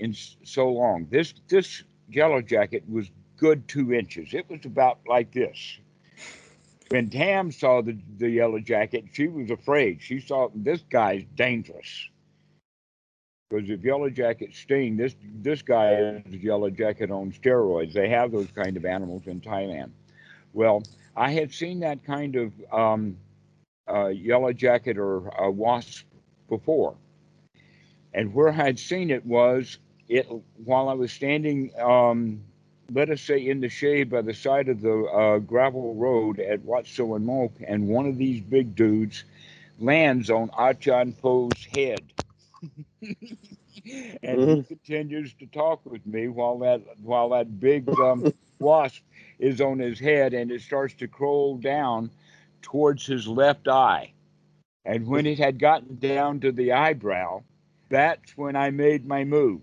in so long. This this yellow jacket was good two inches. It was about like this, When Tam saw the, the yellow jacket, she was afraid. She saw this guy's dangerous. Because if yellow jackets sting, this this guy is yellow jacket on steroids. They have those kind of animals in Thailand. Well, I had seen that kind of um, uh, yellow jacket or a wasp before, and where I had seen it was it while I was standing, um, let us say, in the shade by the side of the uh, gravel road at Wat Suan Mokkh, and one of these big dudes lands on Achan Po's head. and he continues to talk with me while that while that big um, wasp is on his head and it starts to crawl down towards his left eye. And when it had gotten down to the eyebrow, that's when I made my move.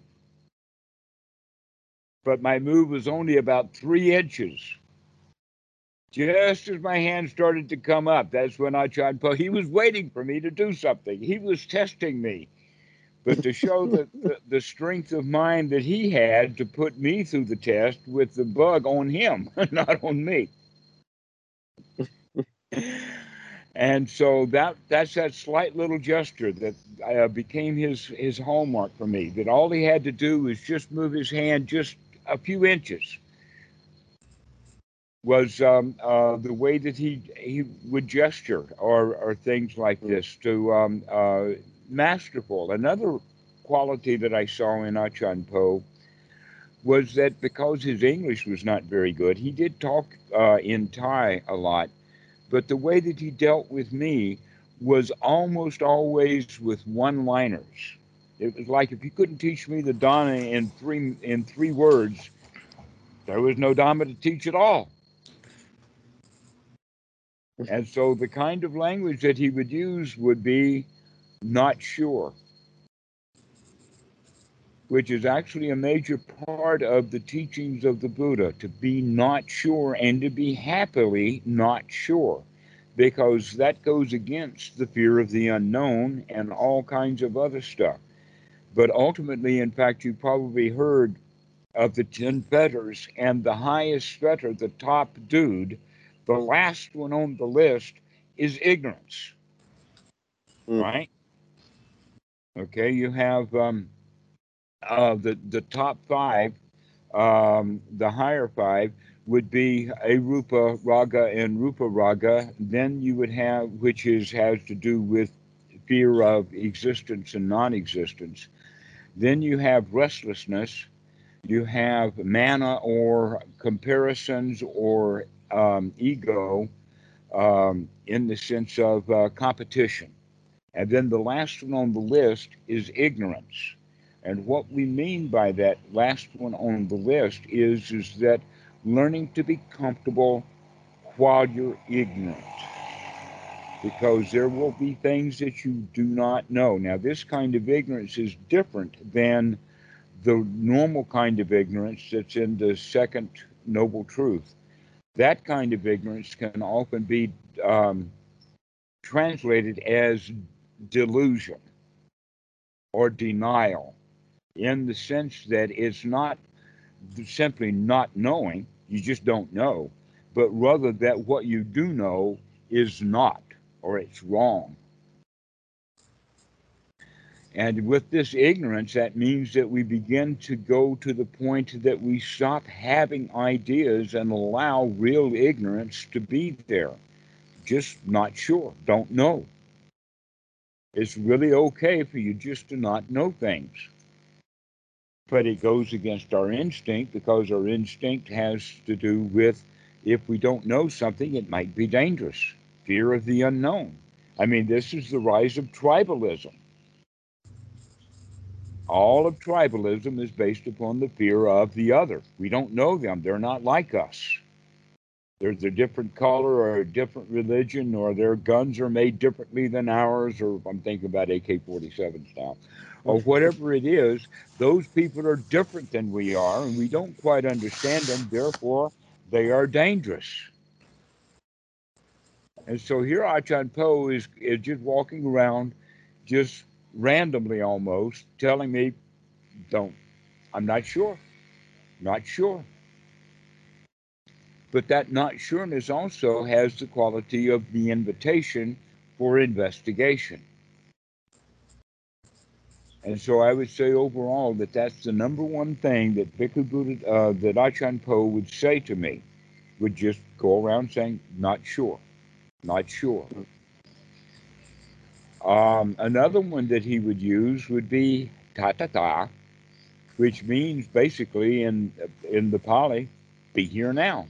But my move was only about three inches. Just as my hand started to come up, that's when I tried. He was waiting for me to do something. He was testing me but to show the, the, the, strength of mind that he had to put me through the test with the bug on him, not on me. and so that that's that slight little gesture that uh, became his his hallmark for me. That all he had to do was just move his hand just a few inches. Was um, uh, the way that he he would gesture or or things like this to um, uh, masterful. Another quality that I saw in Achan Po was that because his English was not very good, he did talk uh, in Thai a lot, but the way that he dealt with me was almost always with one-liners. It was like if you couldn't teach me the Dana in three in three words, there was no Dharma to teach at all. And so the kind of language that he would use would be not sure, which is actually a major part of the teachings of the Buddha to be not sure and to be happily not sure, because that goes against the fear of the unknown and all kinds of other stuff. But ultimately, in fact, you probably heard of the 10 fetters, and the highest fetter, the top dude, the last one on the list is ignorance. Mm. Right? Okay, you have um, uh, the the top five, um, the higher five would be Arupa Raga and Rupa Raga. Then you would have, which is has to do with fear of existence and non-existence. Then you have restlessness. You have mana or comparisons or um, ego um, in the sense of uh, competition. And then the last one on the list is ignorance. And what we mean by that last one on the list is, is that learning to be comfortable while you're ignorant. Because there will be things that you do not know. Now, this kind of ignorance is different than the normal kind of ignorance that's in the second noble truth. That kind of ignorance can often be um, translated as delusion or denial in the sense that it's not simply not knowing, you just don't know, but rather that what you do know is not or it's wrong. And with this ignorance, that means that we begin to go to the point that we stop having ideas and allow real ignorance to be there. Just not sure, don't know. It's really okay for you just to not know things. But it goes against our instinct because our instinct has to do with if we don't know something, it might be dangerous. Fear of the unknown. I mean, this is the rise of tribalism. All of tribalism is based upon the fear of the other. We don't know them, they're not like us there's a different color or a different religion or their guns are made differently than ours or i'm thinking about ak-47s now or whatever it is those people are different than we are and we don't quite understand them therefore they are dangerous and so here achan po is, is just walking around just randomly almost telling me don't i'm not sure not sure But that not sureness also has the quality of the invitation for investigation. And so I would say overall that that's the number one thing that Bhikkhu Buddha, uh, that Achan Po would say to me, would just go around saying, not sure, not sure. Um, another one that he would use would be ta ta ta, which means basically in in the Pali, be here now.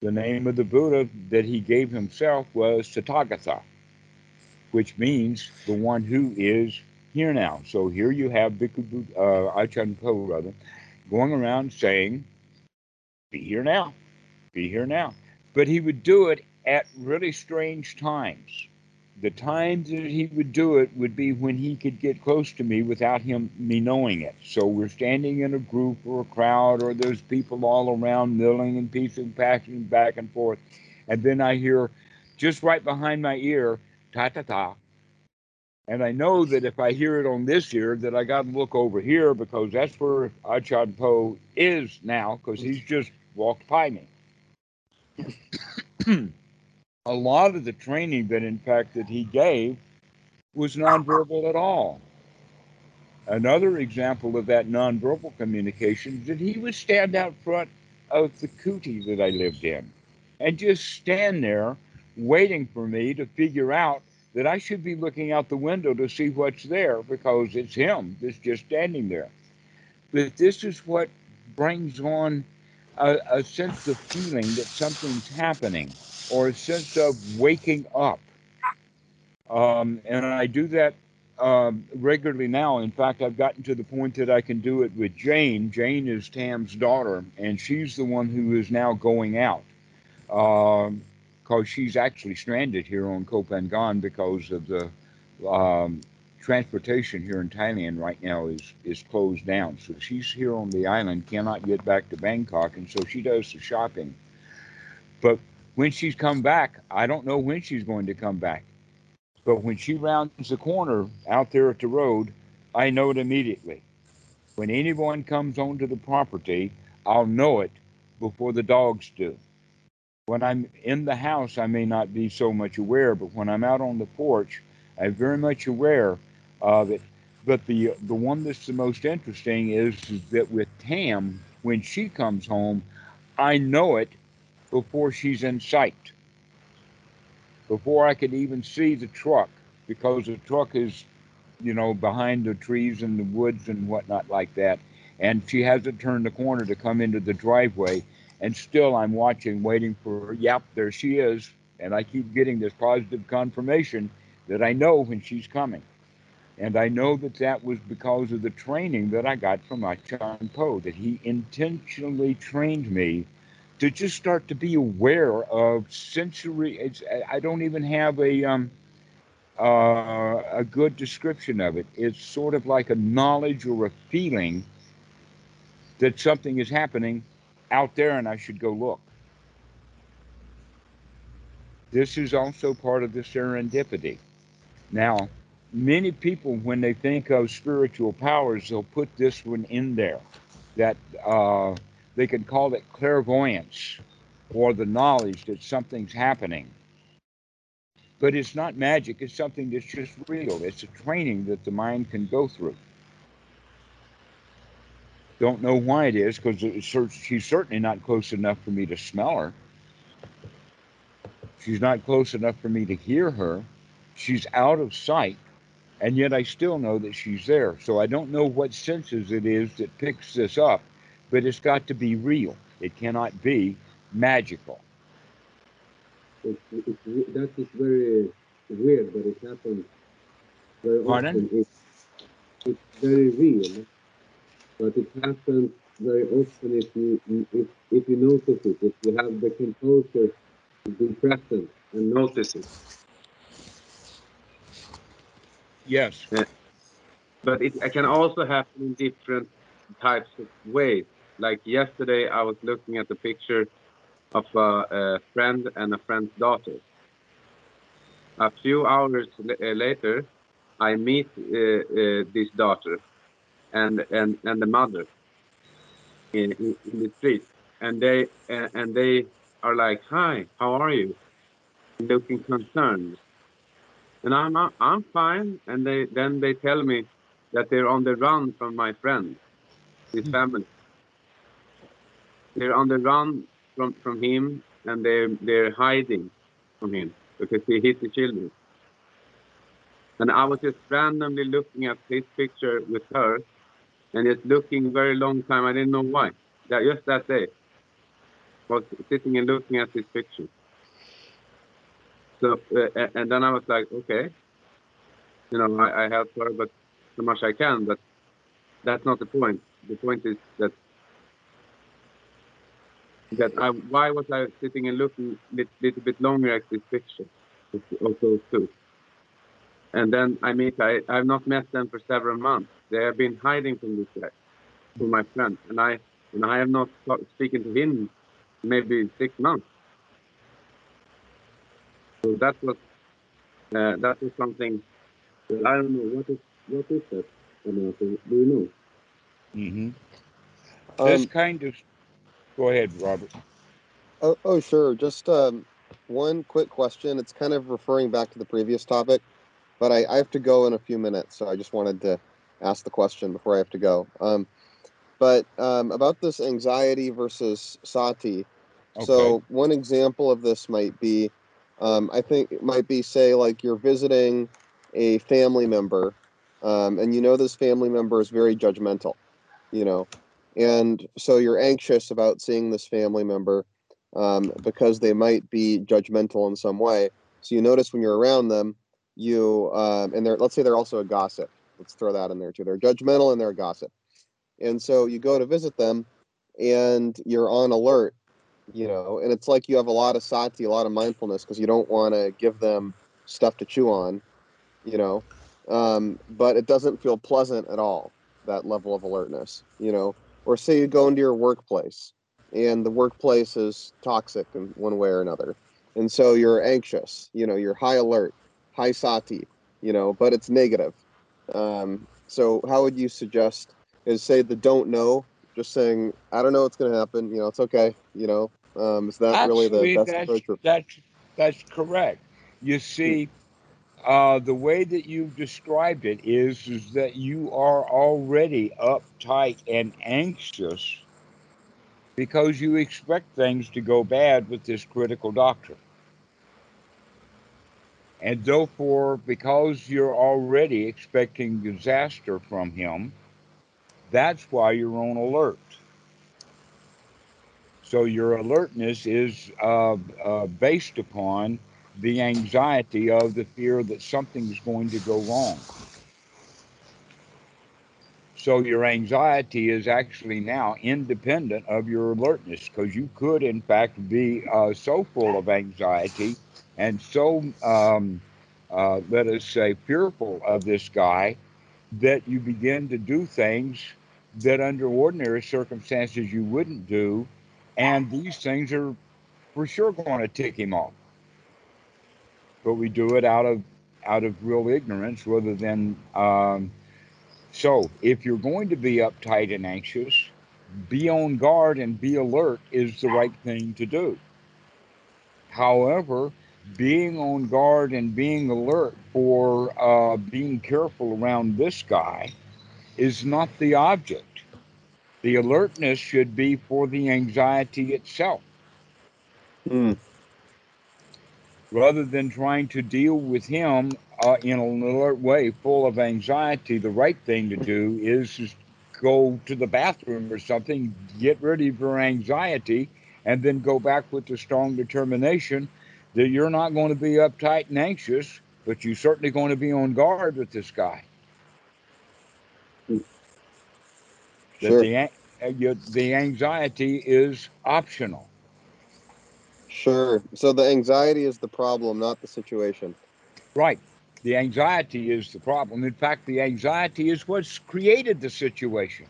The name of the Buddha that he gave himself was Tathagata which means the one who is here now. So here you have Bhikkhu uh, Achan Po, rather, going around saying, Be here now, be here now. But he would do it at really strange times. The times that he would do it would be when he could get close to me without him me knowing it. So we're standing in a group or a crowd, or there's people all around milling and piecing, passing back and forth, and then I hear just right behind my ear ta ta ta. And I know that if I hear it on this ear, that I got to look over here because that's where Achan Po is now, because he's just walked by me. A lot of the training that, in fact, that he gave was nonverbal at all. Another example of that nonverbal communication is that he would stand out front of the kuti that I lived in and just stand there waiting for me to figure out that I should be looking out the window to see what's there because it's him that's just standing there. But this is what brings on a, a sense of feeling that something's happening or a sense of waking up. Um, and I do that um, regularly now. In fact, I've gotten to the point that I can do it with Jane. Jane is Tam's daughter, and she's the one who is now going out. Um, because she's actually stranded here on Koh Phangan because of the um, transportation here in Thailand right now is is closed down. So she's here on the island, cannot get back to Bangkok, and so she does the shopping. But when she's come back, I don't know when she's going to come back. But when she rounds the corner out there at the road, I know it immediately. When anyone comes onto the property, I'll know it before the dogs do when I'm in the house, I may not be so much aware, but when I'm out on the porch, I'm very much aware of it. But the the one that's the most interesting is, is that with Tam, when she comes home, I know it before she's in sight. Before I can even see the truck, because the truck is, you know, behind the trees and the woods and whatnot like that. And she hasn't turned the corner to come into the driveway and still I'm watching, waiting for her. Yep, there she is. And I keep getting this positive confirmation that I know when she's coming. And I know that that was because of the training that I got from Achan Po, that he intentionally trained me to just start to be aware of sensory. It's, I don't even have a um, uh, a good description of it. It's sort of like a knowledge or a feeling that something is happening out there and I should go look. This is also part of the serendipity. Now, many people, when they think of spiritual powers, they'll put this one in there that uh, they can call it clairvoyance or the knowledge that something's happening. But it's not magic, it's something that's just real. It's a training that the mind can go through. Don't know why it is because she's certainly not close enough for me to smell her. She's not close enough for me to hear her. She's out of sight, and yet I still know that she's there. So I don't know what senses it is that picks this up, but it's got to be real. It cannot be magical. It, it, it, that is very weird, but it happens very Pardon? often. it's very real but it happens very often if you if, if you notice it, if you have the composure to be present and notice it. Yes. Yeah. But it, can also happen in different types of ways. Like yesterday, I was looking at the picture of a, a friend and a friend's daughter. A few hours uh, later, I meet uh, uh, this daughter and and and the mother in, in, in the street and they and they are like, "Hi, how are you?" Looking concerned, and I'm I'm fine. And they then they tell me that they're on the run from my friend, his hmm. family. They're on the run from from him, and they're they're hiding from him because he hit the children. And I was just randomly looking at his picture with her, and just looking very long time. I didn't know why. That just that day, was sitting and looking at this picture. Uh, and then I was like, okay, you know, I, I helped her, but so much I can. But that's not the point. The point is that that I, why was I sitting and looking a little, little bit longer at this picture of those two? And then I meet, I, I've not met them for several months. They have been hiding from this guy, from my friend. And I, and I have not speaking to him maybe six months. So that was, uh, that was something that I don't know. What is, what is that? Do you know? Mm-hmm. Um, this kind of, go ahead, Robert. Oh, oh sure. Just um, one quick question. It's kind of referring back to the previous topic but I, I have to go in a few minutes, so I just wanted to ask the question before I have to go. Um, but um, about this anxiety versus sati. Okay. So one example of this might be, um, I think it might be say like you're visiting a family member, um, and you know this family member is very judgmental, you know, and so you're anxious about seeing this family member um, because they might be judgmental in some way. So you notice when you're around them, you um, and they're let's say they're also a gossip. Let's throw that in there too. They're judgmental and they're a gossip. And so you go to visit them and you're on alert, you know, and it's like you have a lot of sati, a lot of mindfulness because you don't want to give them stuff to chew on, you know. Um, but it doesn't feel pleasant at all, that level of alertness, you know. Or say you go into your workplace and the workplace is toxic in one way or another. And so you're anxious, you know, you're high alert high sati, you know, but it's negative. Um, so how would you suggest is say the don't know, just saying I don't know what's going to happen. You know, it's okay. You know, um, is that Actually, really the best that's, approach? That's that's correct. You see, uh, the way that you've described it is is that you are already uptight and anxious because you expect things to go bad with this critical doctor. And therefore, because you're already expecting disaster from him, that's why you're on alert. So your alertness is uh, uh, based upon the anxiety of the fear that something's going to go wrong. So your anxiety is actually now independent of your alertness because you could, in fact, be uh, so full of anxiety and so, um, uh, let us say, fearful of this guy that you begin to do things that under ordinary circumstances you wouldn't do. And these things are for sure going to tick him off. But we do it out of out of real ignorance rather than um, so if you're going to be uptight and anxious be on guard and be alert is the right thing to do however being on guard and being alert for uh, being careful around this guy is not the object. The alertness should be for the anxiety itself. Mm. Rather than trying to deal with him uh, in an alert way, full of anxiety, the right thing to do is just go to the bathroom or something, get rid of your anxiety, and then go back with the strong determination that you're not going to be uptight and anxious, but you're certainly going to be on guard with this guy. Sure. The, uh, the anxiety is optional. Sure. So the anxiety is the problem, not the situation. Right. The anxiety is the problem. In fact, the anxiety is what's created the situation.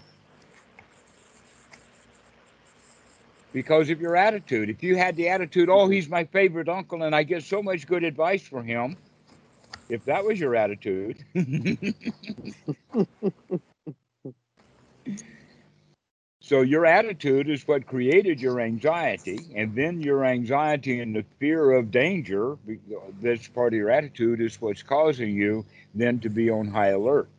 because of your attitude. If you had the attitude, oh, he's my favorite uncle and I get so much good advice from him, if that was your attitude. So your attitude is what created your anxiety, and then your anxiety and the fear of danger, this part of your attitude is what's causing you then to be on high alert.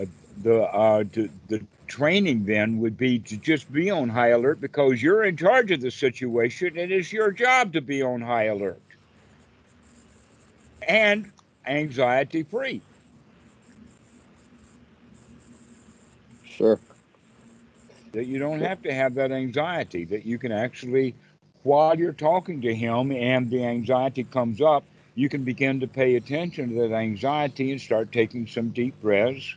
Uh, the uh, to, the training then would be to just be on high alert because you're in charge of the situation and it's your job to be on high alert and anxiety free. Sure. That you don't have to have that anxiety, that you can actually, while you're talking to him and the anxiety comes up, you can begin to pay attention to that anxiety and start taking some deep breaths.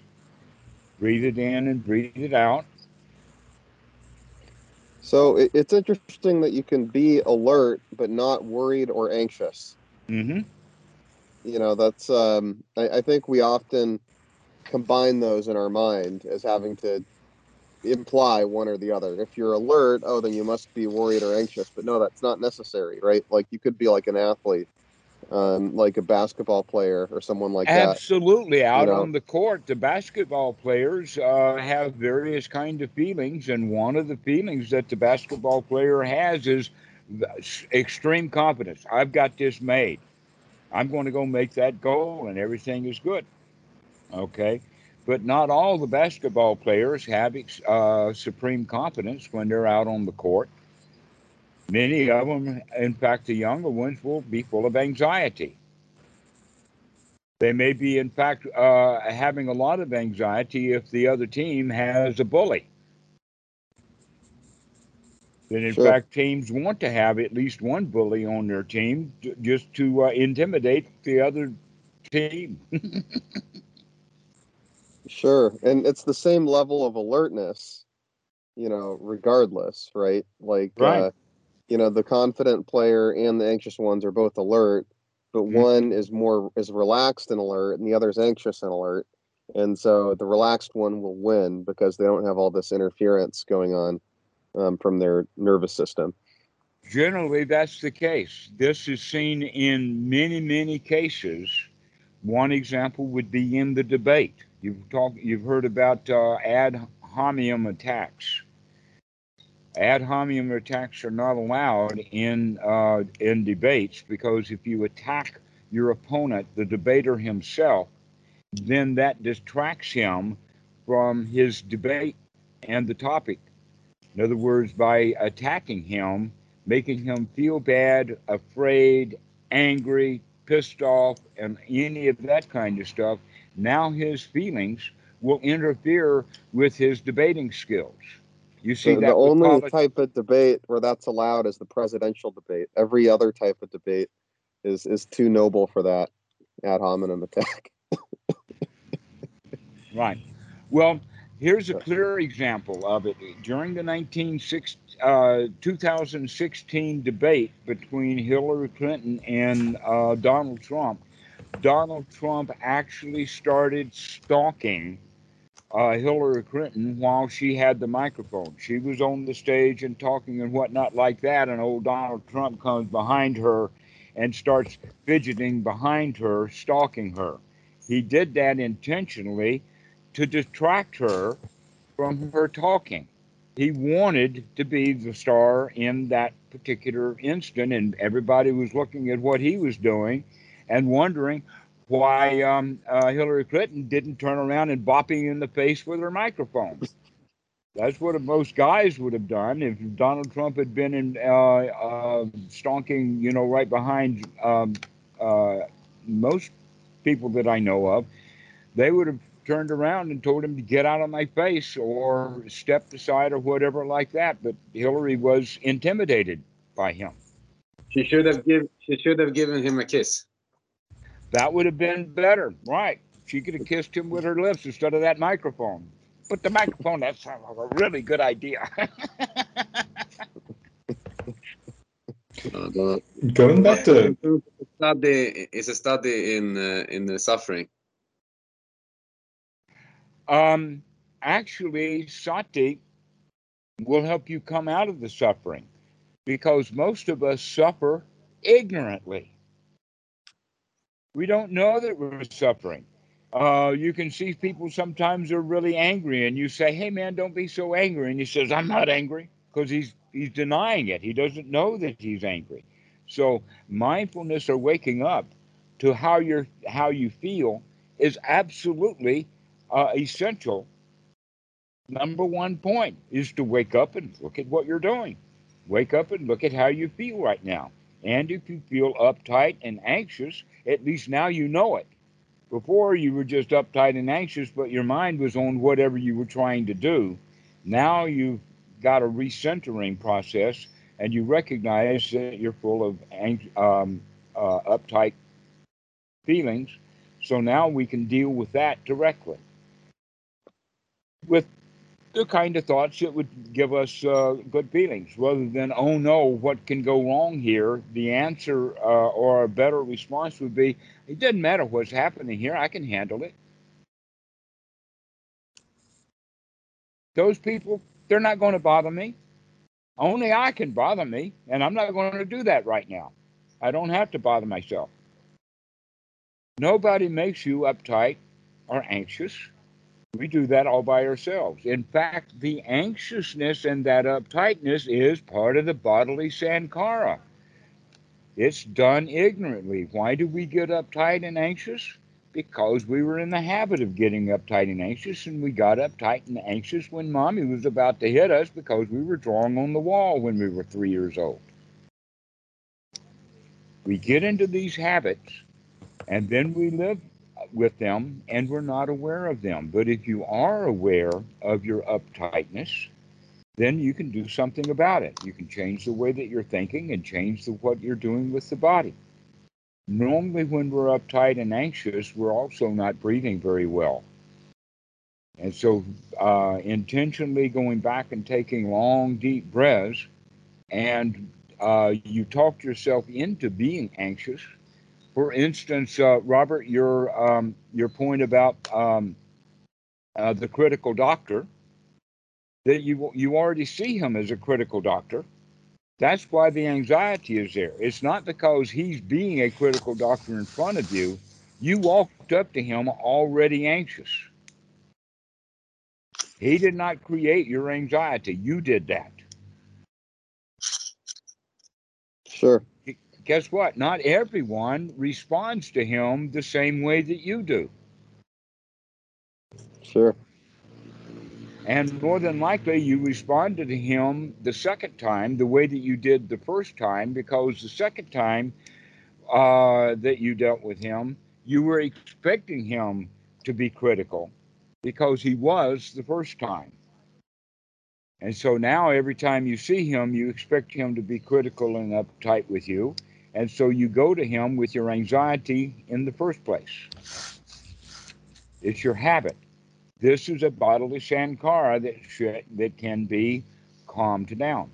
Breathe it in and breathe it out. So it's interesting that you can be alert but not worried or anxious. Mm-hmm. You know, that's um, I, I think we often combine those in our mind as having to imply one or the other. If you're alert, oh, then you must be worried or anxious. But no, that's not necessary, right? Like you could be like an athlete, um, like a basketball player or someone like Absolutely. that. Absolutely. Out you know? on the court, the basketball players uh, have various kind of feelings, and one of the feelings that the basketball player has is extreme confidence. I've got this made. I'm going to go make that goal, and everything is good. Okay. But not all the basketball players have uh, supreme confidence when they're out on the court. Many of them, in fact, the younger ones, will be full of anxiety. They may be, in fact, uh, having a lot of anxiety if the other team has a bully. Then, in sure. fact, teams want to have at least one bully on their team just to uh, intimidate the other team. Sure. And it's the same level of alertness, you know, regardless, right? Like, right. Uh, you know, the confident player and the anxious ones are both alert, but mm-hmm. one is more is relaxed and alert, and the other is anxious and alert. And so the relaxed one will win because they don't have all this interference going on um, from their nervous system. Generally, that's the case. This is seen in many, many cases. One example would be in the debate You've talked, you've heard about uh, ad hominem attacks. Ad hominem attacks are not allowed in uh, in debates because if you attack your opponent, the debater himself, then that distracts him from his debate and the topic. In other words, by attacking him, making him feel bad, afraid, angry, pissed off, and any of that kind of stuff, now his feelings will interfere with his debating skills. You see the, that the only politics. type of debate where that's allowed is the presidential debate. Every other type of debate is is too noble for that ad hominem attack. right. Well, here's a clear example of it. During the 1960, uh, 2016 debate between Hillary Clinton and uh, Donald Trump, Donald Trump actually started stalking uh, Hillary Clinton while she had the microphone. She was on the stage and talking and whatnot like that, and old Donald Trump comes behind her and starts fidgeting behind her, stalking her. He did that intentionally to distract her from her talking. He wanted to be the star in that particular instant, and everybody was looking at what he was doing and wondering why um, uh, Hillary Clinton didn't turn around and bop him in the face with her microphone. That's what most guys would have done if Donald Trump had been in uh, uh, stonking, you know, right behind um, uh, most people that I know of. They would have turned around and told him to get out of my face or step aside or whatever like that. But Hillary was intimidated by him. She should have She should have given him a kiss. That would have been better, right? She could have kissed him with her lips instead of that microphone. But the microphone, that sounds like a really good idea. Going back to study is a study in uh, in the suffering. Um, actually, sati will help you come out of the suffering because most of us suffer ignorantly. We don't know that we're suffering. Uh, you can see people sometimes are really angry, and you say, "Hey, man, don't be so angry," and he says, "I'm not angry," because he's he's denying it. He doesn't know that he's angry. So mindfulness or waking up to how you're how you feel is absolutely uh, essential. Number one point is to wake up and look at what you're doing. Wake up and look at how you feel right now. And if you feel uptight and anxious, at least now you know it. Before you were just uptight and anxious, but your mind was on whatever you were trying to do. Now you've got a recentering process and you recognize that you're full of um, uh, uptight feelings. So now we can deal with that directly with the kind of thoughts that would give us uh, good feelings rather than, oh no, what can go wrong here? The answer uh, or a better response would be, it doesn't matter what's happening here, I can handle it. Those people, they're not going to bother me. Only I can bother me, and I'm not going to do that right now. I don't have to bother myself. Nobody makes you uptight or anxious. We do that all by ourselves. In fact, the anxiousness and that uptightness is part of the bodily sankhara. It's done ignorantly. Why do we get uptight and anxious? Because we were in the habit of getting uptight and anxious, and we got uptight and anxious when mommy was about to hit us because we were drawing on the wall when we were three years old. We get into these habits, and then we live with them and we're not aware of them. But if you are aware of your uptightness, then you can do something about it. You can change the way that you're thinking and change the, what you're doing with the body. Normally, when we're uptight and anxious, we're also not breathing very well. And so, uh, intentionally going back and taking long, deep breaths, and uh, you talk yourself into being anxious for instance, uh, Robert, your um, your point about um, uh, the critical doctor, that you you already see him as a critical doctor. That's why the anxiety is there. It's not because he's being a critical doctor in front of you. You walked up to him already anxious. He did not create your anxiety. You did that. Sure guess what? Not everyone responds to him the same way that you do. Sure. And more than likely, you responded to him the second time the way that you did the first time, because the second time uh, that you dealt with him, you were expecting him to be critical because he was the first time. And so now, every time you see him, you expect him to be critical and uptight with you. And so you go to him with your anxiety in the first place. It's your habit. This is a bodily sankhara that should, that can be calmed down.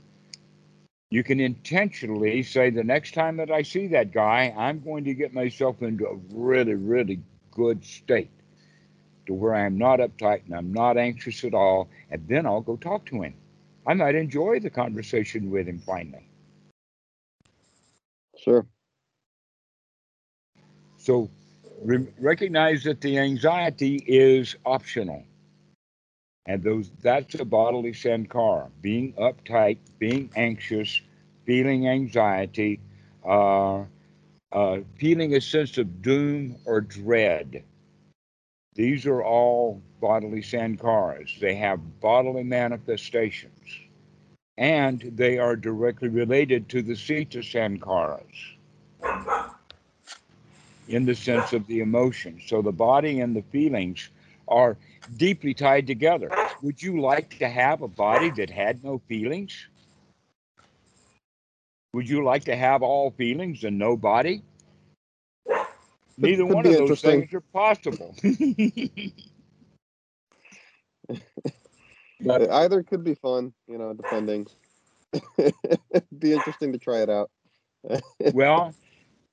You can intentionally say the next time that I see that guy, I'm going to get myself into a really, really good state to where I'm not uptight and I'm not anxious at all, and then I'll go talk to him. I might enjoy the conversation with him finally. Sure. So re- recognize that the anxiety is optional. And those that's a bodily sankhara, being uptight, being anxious, feeling anxiety, uh, uh, feeling a sense of doom or dread. These are all bodily sankharas. They have bodily manifestations and they are directly related to the Citta Sankharas in the sense of the emotions. So the body and the feelings are deeply tied together. Would you like to have a body that had no feelings? Would you like to have all feelings and no body? Neither one of those things are possible. Either could be fun, you know, depending. It'd be interesting to try it out. well,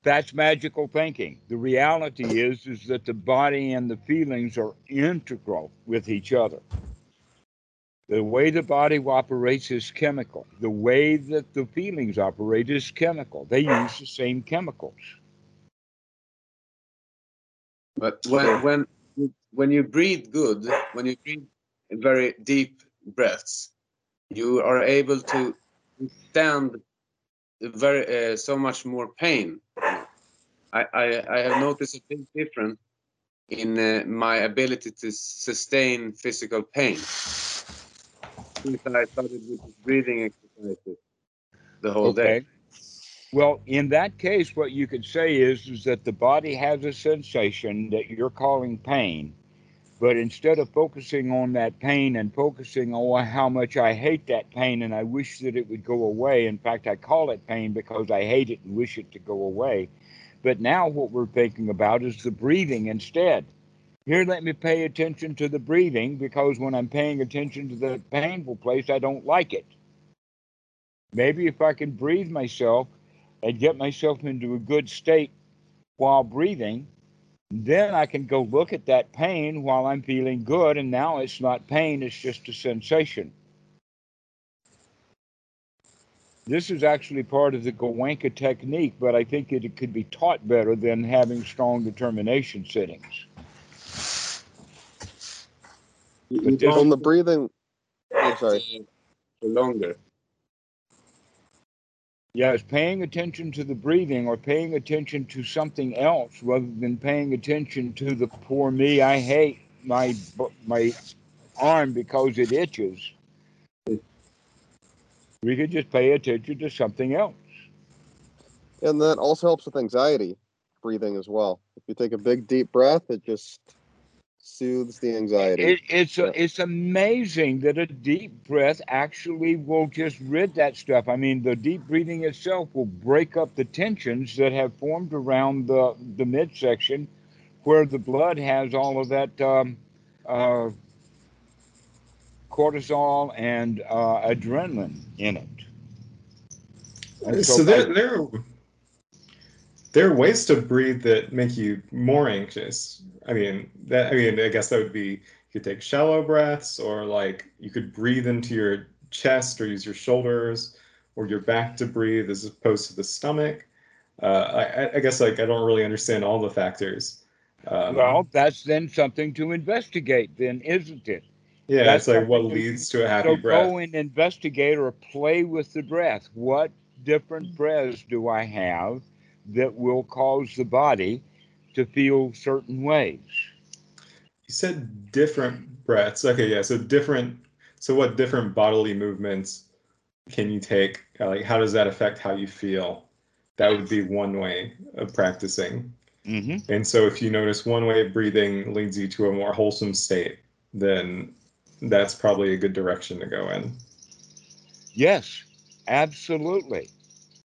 that's magical thinking. The reality is is that the body and the feelings are integral with each other. The way the body operates is chemical. The way that the feelings operate is chemical. They use the same chemicals. But when when when you breathe good, when you breathe very deep breaths, you are able to stand very uh, so much more pain. I, I, I have noticed a big difference in uh, my ability to sustain physical pain since I started with breathing exercises the whole Okay. day. Well, in that case, what you could say is, is that the body has a sensation that you're calling pain, but instead of focusing on that pain and focusing on oh, how much I hate that pain and I wish that it would go away, in fact, I call it pain because I hate it and wish it to go away. But now what we're thinking about is the breathing instead. Here, let me pay attention to the breathing because when I'm paying attention to the painful place, I don't like it. Maybe if I can breathe myself and get myself into a good state while breathing, then I can go look at that pain while I'm feeling good. And now it's not pain, it's just a sensation. This is actually part of the Goenka technique, but I think it, it could be taught better than having strong determination sittings. But this- On the breathing, It's, sorry. longer. Yes, paying attention to the breathing or paying attention to something else rather than paying attention to the poor me. I hate my my arm because it itches. We could just pay attention to something else. and that also helps with anxiety breathing as well. If you take a big deep breath, it just soothes the anxiety. It, it's Yeah. it's amazing that a deep breath actually will just rid that stuff. I mean, the deep breathing itself will break up the tensions that have formed around the the midsection, where the blood has all of that um, uh, cortisol and uh, adrenaline in it. And So, so there, by- there, are, there are ways to breathe that make you more anxious. I mean, that I mean, I guess that would be you could take shallow breaths, or like you could breathe into your chest, or use your shoulders or your back to breathe, as opposed to the stomach. Uh, I, I guess like I don't really understand all the factors. Um, well, that's then something to investigate, then, isn't it? yeah, that's it's like what leads to a happy so breath. go and investigate or play with the breath. What different breaths do I have that will cause the body to feel certain ways? You said different breaths. Okay, yeah. So different. So what different bodily movements can you take? Uh, like, how does that affect how you feel? That would be one way of practicing. Mm-hmm. And so, if you notice one way of breathing leads you to a more wholesome state, then that's probably a good direction to go in. Yes, absolutely.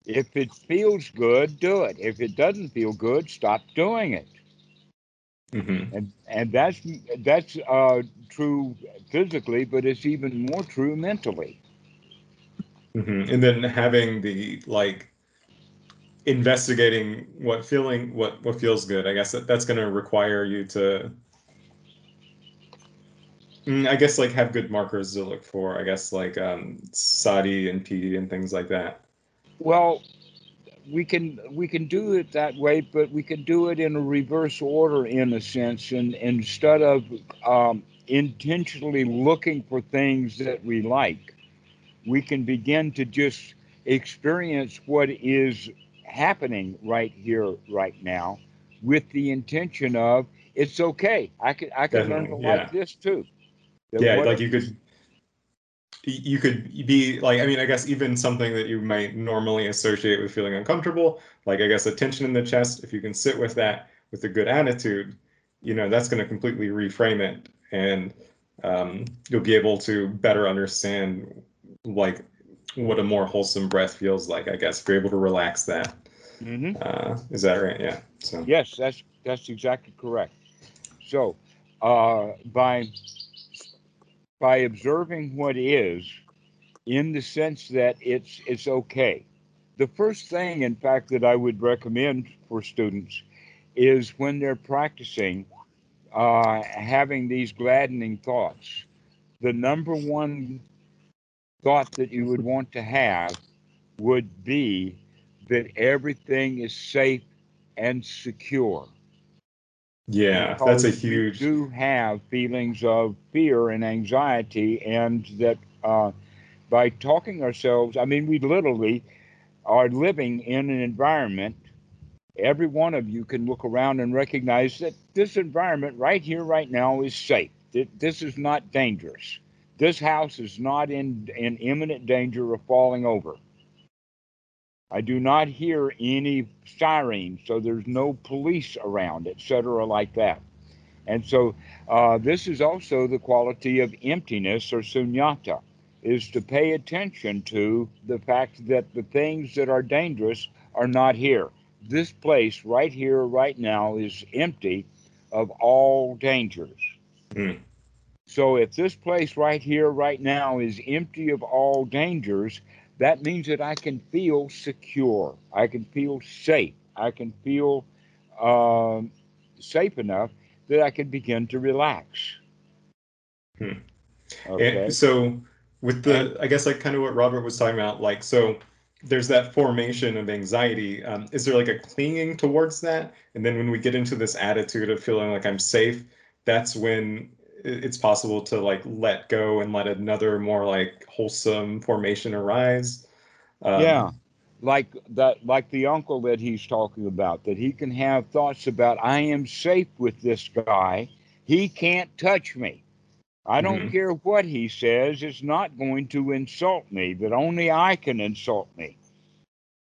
If it feels good, do it. If it doesn't feel good, stop doing it. hmm And and that's that's uh, true physically, but it's even more true mentally. hmm And then having the like investigating what feeling what what feels good. I guess that, that's going to require you to. Mm, I guess like have good markers to look for. I guess like um, sati and piti and things like that. Well, we can we can do it that way, but we can do it in a reverse order in a sense, and instead of um, intentionally looking for things that we like, we can begin to just experience what is happening right here, right now, with the intention of it's okay. I could I could learn to Definitely, like this too. That yeah like you could you could be like i mean i guess even something that you might normally associate with feeling uncomfortable like i guess a tension in the chest if you can sit with that with a good attitude you know that's going to completely reframe it and um, you'll be able to better understand like what a more wholesome breath feels like i guess if you're able to relax that Mhm. uh, is that right yeah so Yes, that's that's exactly correct. So, uh, by by observing what is, in the sense that it's it's okay. The first thing, in fact, that I would recommend for students is when they're practicing uh, having these gladdening thoughts. The number one thought that you would want to have would be that everything is safe and secure. Yeah, that's a huge. We do have feelings of fear and anxiety, and that uh, by talking ourselves, I mean, we literally are living in an environment. Every one of you can look around and recognize that this environment right here, right now, is safe. This is not dangerous. This house is not in, in imminent danger of falling over. I do not hear any sirens, so there's no police around, etc., like that. And so uh, this is also the quality of emptiness or sunyata, is to pay attention to the fact that the things that are dangerous are not here. This place right here, right now, is empty of all dangers. Mm. So if this place right here, right now, is empty of all dangers, that means that I can feel secure. I can feel safe. I can feel um, safe enough that I can begin to relax. Hmm. Okay. And so, with the, I guess, like kind of what Robert was talking about, like, so there's that formation of anxiety. Um, is there like a clinging towards that? And then when we get into this attitude of feeling like I'm safe, that's when it's possible to like let go and let another more like wholesome formation arise. Um, yeah, like that, like the uncle that he's talking about, that he can have thoughts about, I am safe with this guy. He can't touch me. I don't mm-hmm. care what he says. It's not going to insult me. That only I can insult me.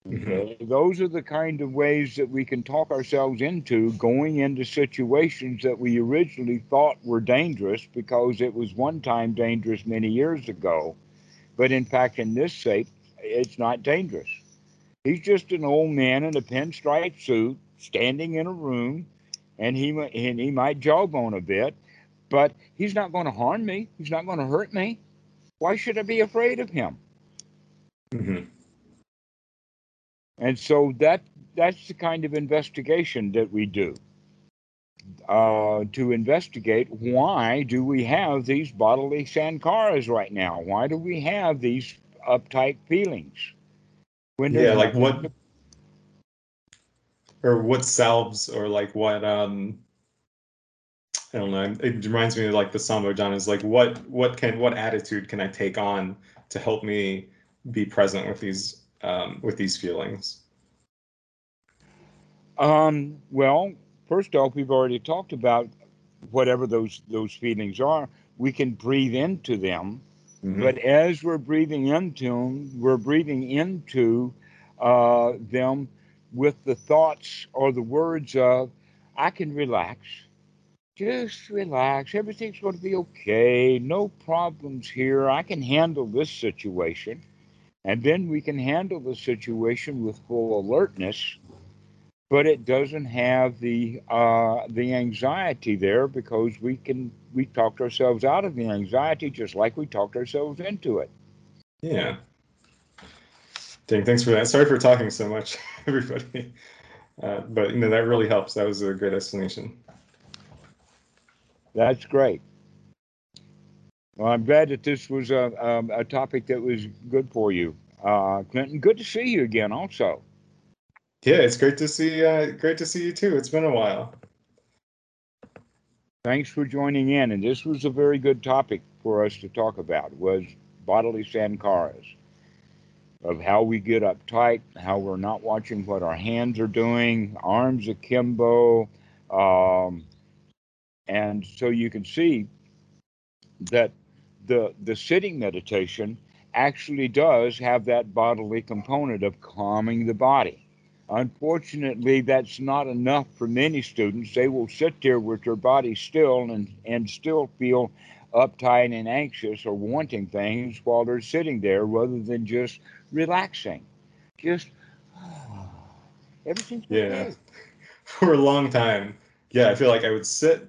Mm-hmm. Those are the kind of ways that we can talk ourselves into going into situations that we originally thought were dangerous because it was one time dangerous many years ago. But in fact, in this state, it's not dangerous. He's just an old man in a pinstripe suit standing in a room, and he, and he might jawbone a bit, but he's not going to harm me. He's not going to hurt me. Why should I be afraid of him? Mm-hmm. And so that that's the kind of investigation that we do. Uh, to investigate why do we have these bodily sankharas right now? Why do we have these uptight feelings? When yeah, like what, or what salves, or like what um, I don't know. It reminds me of like the sambojjhanga is like what what can what attitude can I take on to help me be present with these um, with these feelings? Um, well, first off, we've already talked about whatever those those feelings are. We can breathe into them, mm-hmm. but as we're breathing into them, we're breathing into uh, them with the thoughts or the words of, "I can relax." Just relax. Everything's going to be okay. No problems here. I can handle this situation. And then we can handle the situation with full alertness, but it doesn't have the uh, the anxiety there because we can we talked ourselves out of the anxiety just like we talked ourselves into it. Yeah. Dang, thanks for that. Sorry for talking so much, everybody. Uh, but you know that really helps. That was a great explanation. That's great. Well, I'm glad that this was a, um, a topic that was good for you, uh, Clinton. Good to see you again, also. Yeah, it's great to see. Uh, great to see you too. It's been a while. Thanks for joining in, and this was a very good topic for us to talk about. Was bodily sankharas of how we get uptight, how we're not watching what our hands are doing, arms akimbo, um, and so you can see that the the sitting meditation actually does have that bodily component of calming the body. Unfortunately, that's not enough for many students. They will sit there with their body still and, and still feel uptight and anxious or wanting things while they're sitting there rather than just relaxing. Just everything's yeah. Okay. For a long time, yeah, I feel like I would sit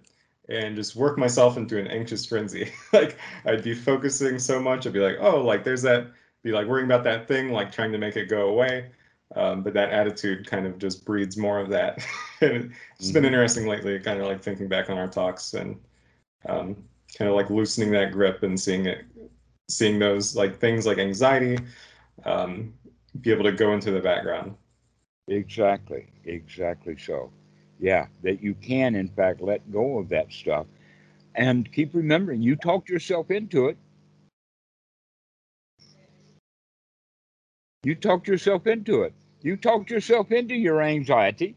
and just work myself into an anxious frenzy. like I'd be focusing so much, I'd be like, oh, like there's that, be like worrying about that thing, like trying to make it go away. Um, but that attitude kind of just breeds more of that. and it's mm-hmm. been interesting lately, kind of like thinking back on our talks and um, kind of like loosening that grip and seeing it, seeing those like things like anxiety um, be able to go into the background. Exactly, exactly so. Yeah, that you can, in fact, let go of that stuff. And keep remembering, you talked yourself into it. You talked yourself into it. You talked yourself into your anxiety.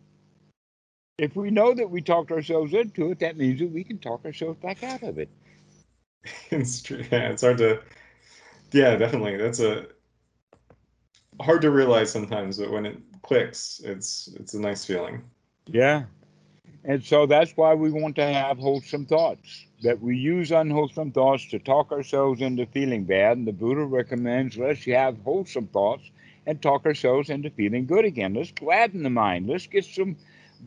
If we know that we talked ourselves into it, that means that we can talk ourselves back out of it. it's true. Yeah, it's hard to. Yeah, definitely. That's a hard to realize sometimes, but when it clicks, it's it's a nice feeling. Yeah. And so that's why we want to have wholesome thoughts, that we use unwholesome thoughts to talk ourselves into feeling bad. And the Buddha recommends let's have wholesome thoughts and talk ourselves into feeling good again. Let's gladden the mind. Let's get some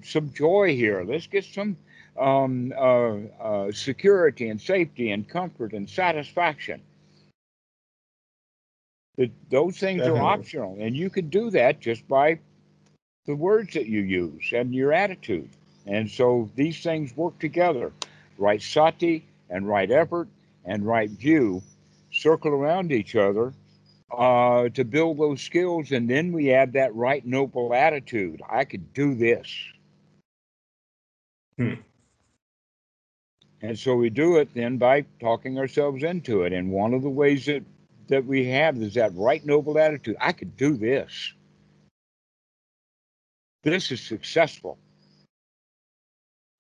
some joy here. Let's get some um, uh, uh, security and safety and comfort and satisfaction. The, those things Definitely. are optional, and you can do that just by the words that you use and your attitude. And so these things work together. Right sati and right effort and right view circle around each other uh, to build those skills. And then we add that right noble attitude. I could do this. Hmm. And so we do it then by talking ourselves into it. And one of the ways that, that we have is that right noble attitude. I could do this. This is successful.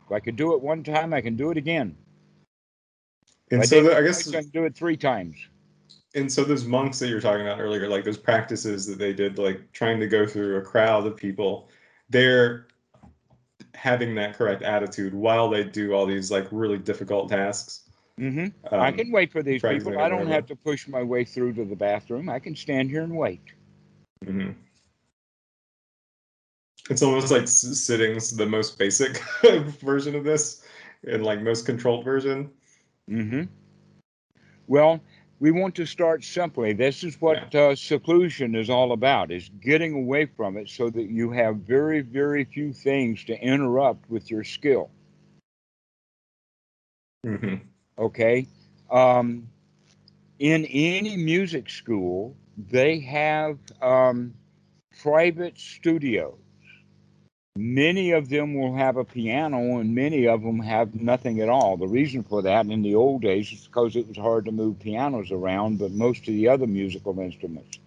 If I could do it one time, I can do it again. And so the, I guess I can do it three times. And so those monks that you're talking about earlier, like those practices that they did, like trying to go through a crowd of people, they're having that correct attitude while they do all these like really difficult tasks. Mm-hmm. Um, I can wait for these people. I don't have to push my way through to the bathroom. I can stand here and wait. Mm-hmm. It's almost like sitting's the most basic version of this, and like most controlled version. Mm-hmm. Well, we want to start simply. This is what yeah. uh, seclusion is all about: is getting away from it so that you have very, very few things to interrupt with your skill. Mm-hmm. Okay. Um, in any music school, they have um, private studios Many of them will have a piano, and many of them have nothing at all. The reason for that in the old days is because it was hard to move pianos around, but most of the other musical instruments.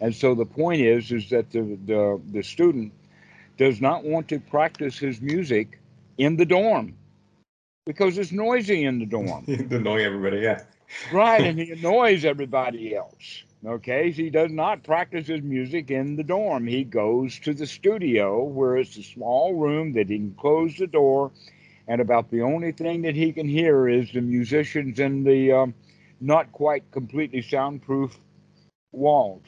And so the point is, is that the, the, the student does not want to practice his music in the dorm because it's noisy in the dorm. annoy everybody, yeah. right, and he annoys everybody else. Okay, he does not practice his music in the dorm. He goes to the studio where it's a small room that he can close the door, and about the only thing that he can hear is the musicians in the um, not quite completely soundproof walls.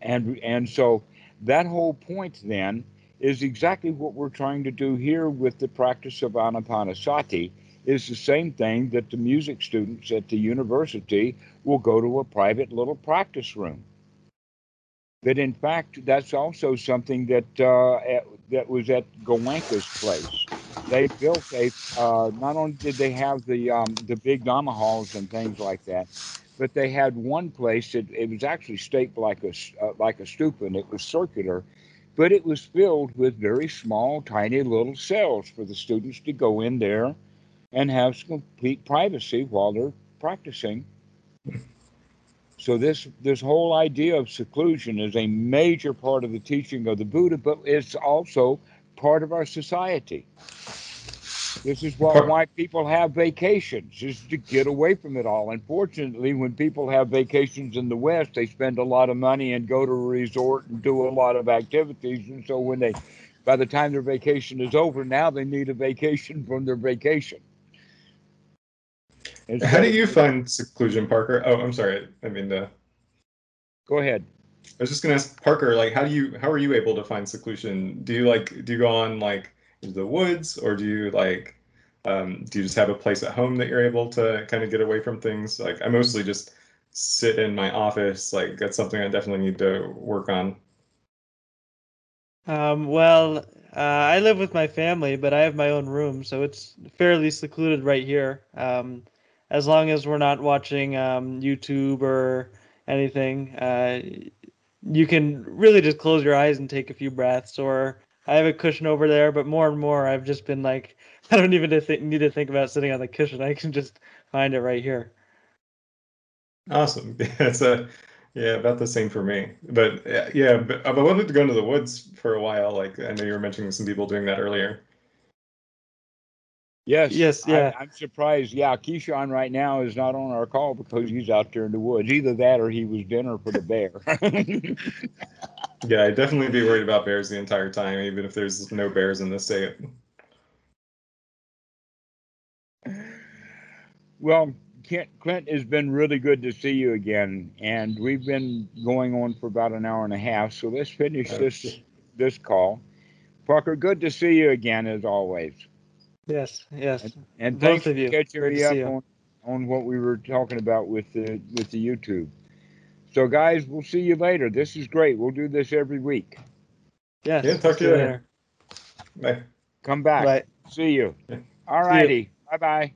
And and so that whole point then is exactly what we're trying to do here with the practice of anapanasati is the same thing that the music students at the university will go to a private little practice room. That in fact, that's also something that uh, at, that was at Goenka's place. They built a. Uh, not only did they have the um, the big Dhamma halls and things like that, but they had one place that it was actually shaped like a uh, like a stupa, and it was circular, but it was filled with very small, tiny little cells for the students to go in there and have complete privacy while they're practicing. So this this whole idea of seclusion is a major part of the teaching of the Buddha, but it's also part of our society. This is why, why people have vacations, is to get away from it all. Unfortunately, when people have vacations in the West, they spend a lot of money and go to a resort and do a lot of activities. And so when they, by the time their vacation is over, now they need a vacation from their vacation. How do you find seclusion, Parker? Oh, I'm sorry. I mean, uh, go ahead. I was just gonna ask Parker, like, how do you, how are you able to find seclusion? Do you like, do you go on like the woods, or do you like, um, do you just have a place at home that you're able to kind of get away from things? Like, I mostly just sit in my office. Like, that's something I definitely need to work on. Um, well, uh, I live with my family, but I have my own room, so it's fairly secluded right here. Um, as long as we're not watching um, YouTube or anything, uh, you can really just close your eyes and take a few breaths, or I have a cushion over there, but more and more I've just been like, I don't even need to think about sitting on the cushion. I can just find it right here. Awesome. Yeah, a yeah, about the same for me. But yeah, but I wanted to go into the woods for a while. Like I know you were mentioning some people doing that earlier. Yes. Yes, yeah. I, am surprised. Yeah, Keyshawn right now is not on our call because he's out there in the woods. Either that or he was dinner for the bear. yeah, I'd definitely be worried about bears the entire time, even if there's no bears in the state. Well, Kent, Clint, has been really good to see you again, and we've been going on for about an hour and a half. So let's finish oh, this this call. Parker, good to see you again as always. Yes, yes. And, and Both thanks of you. for catching Great me up you. on, on what we were talking about with the with the YouTube. So guys, we'll see you later. This is great. We'll do this every week. Yes. Yeah, talk see to you later. Bye. Come back. Bye. See you. Yeah. All righty. Bye bye.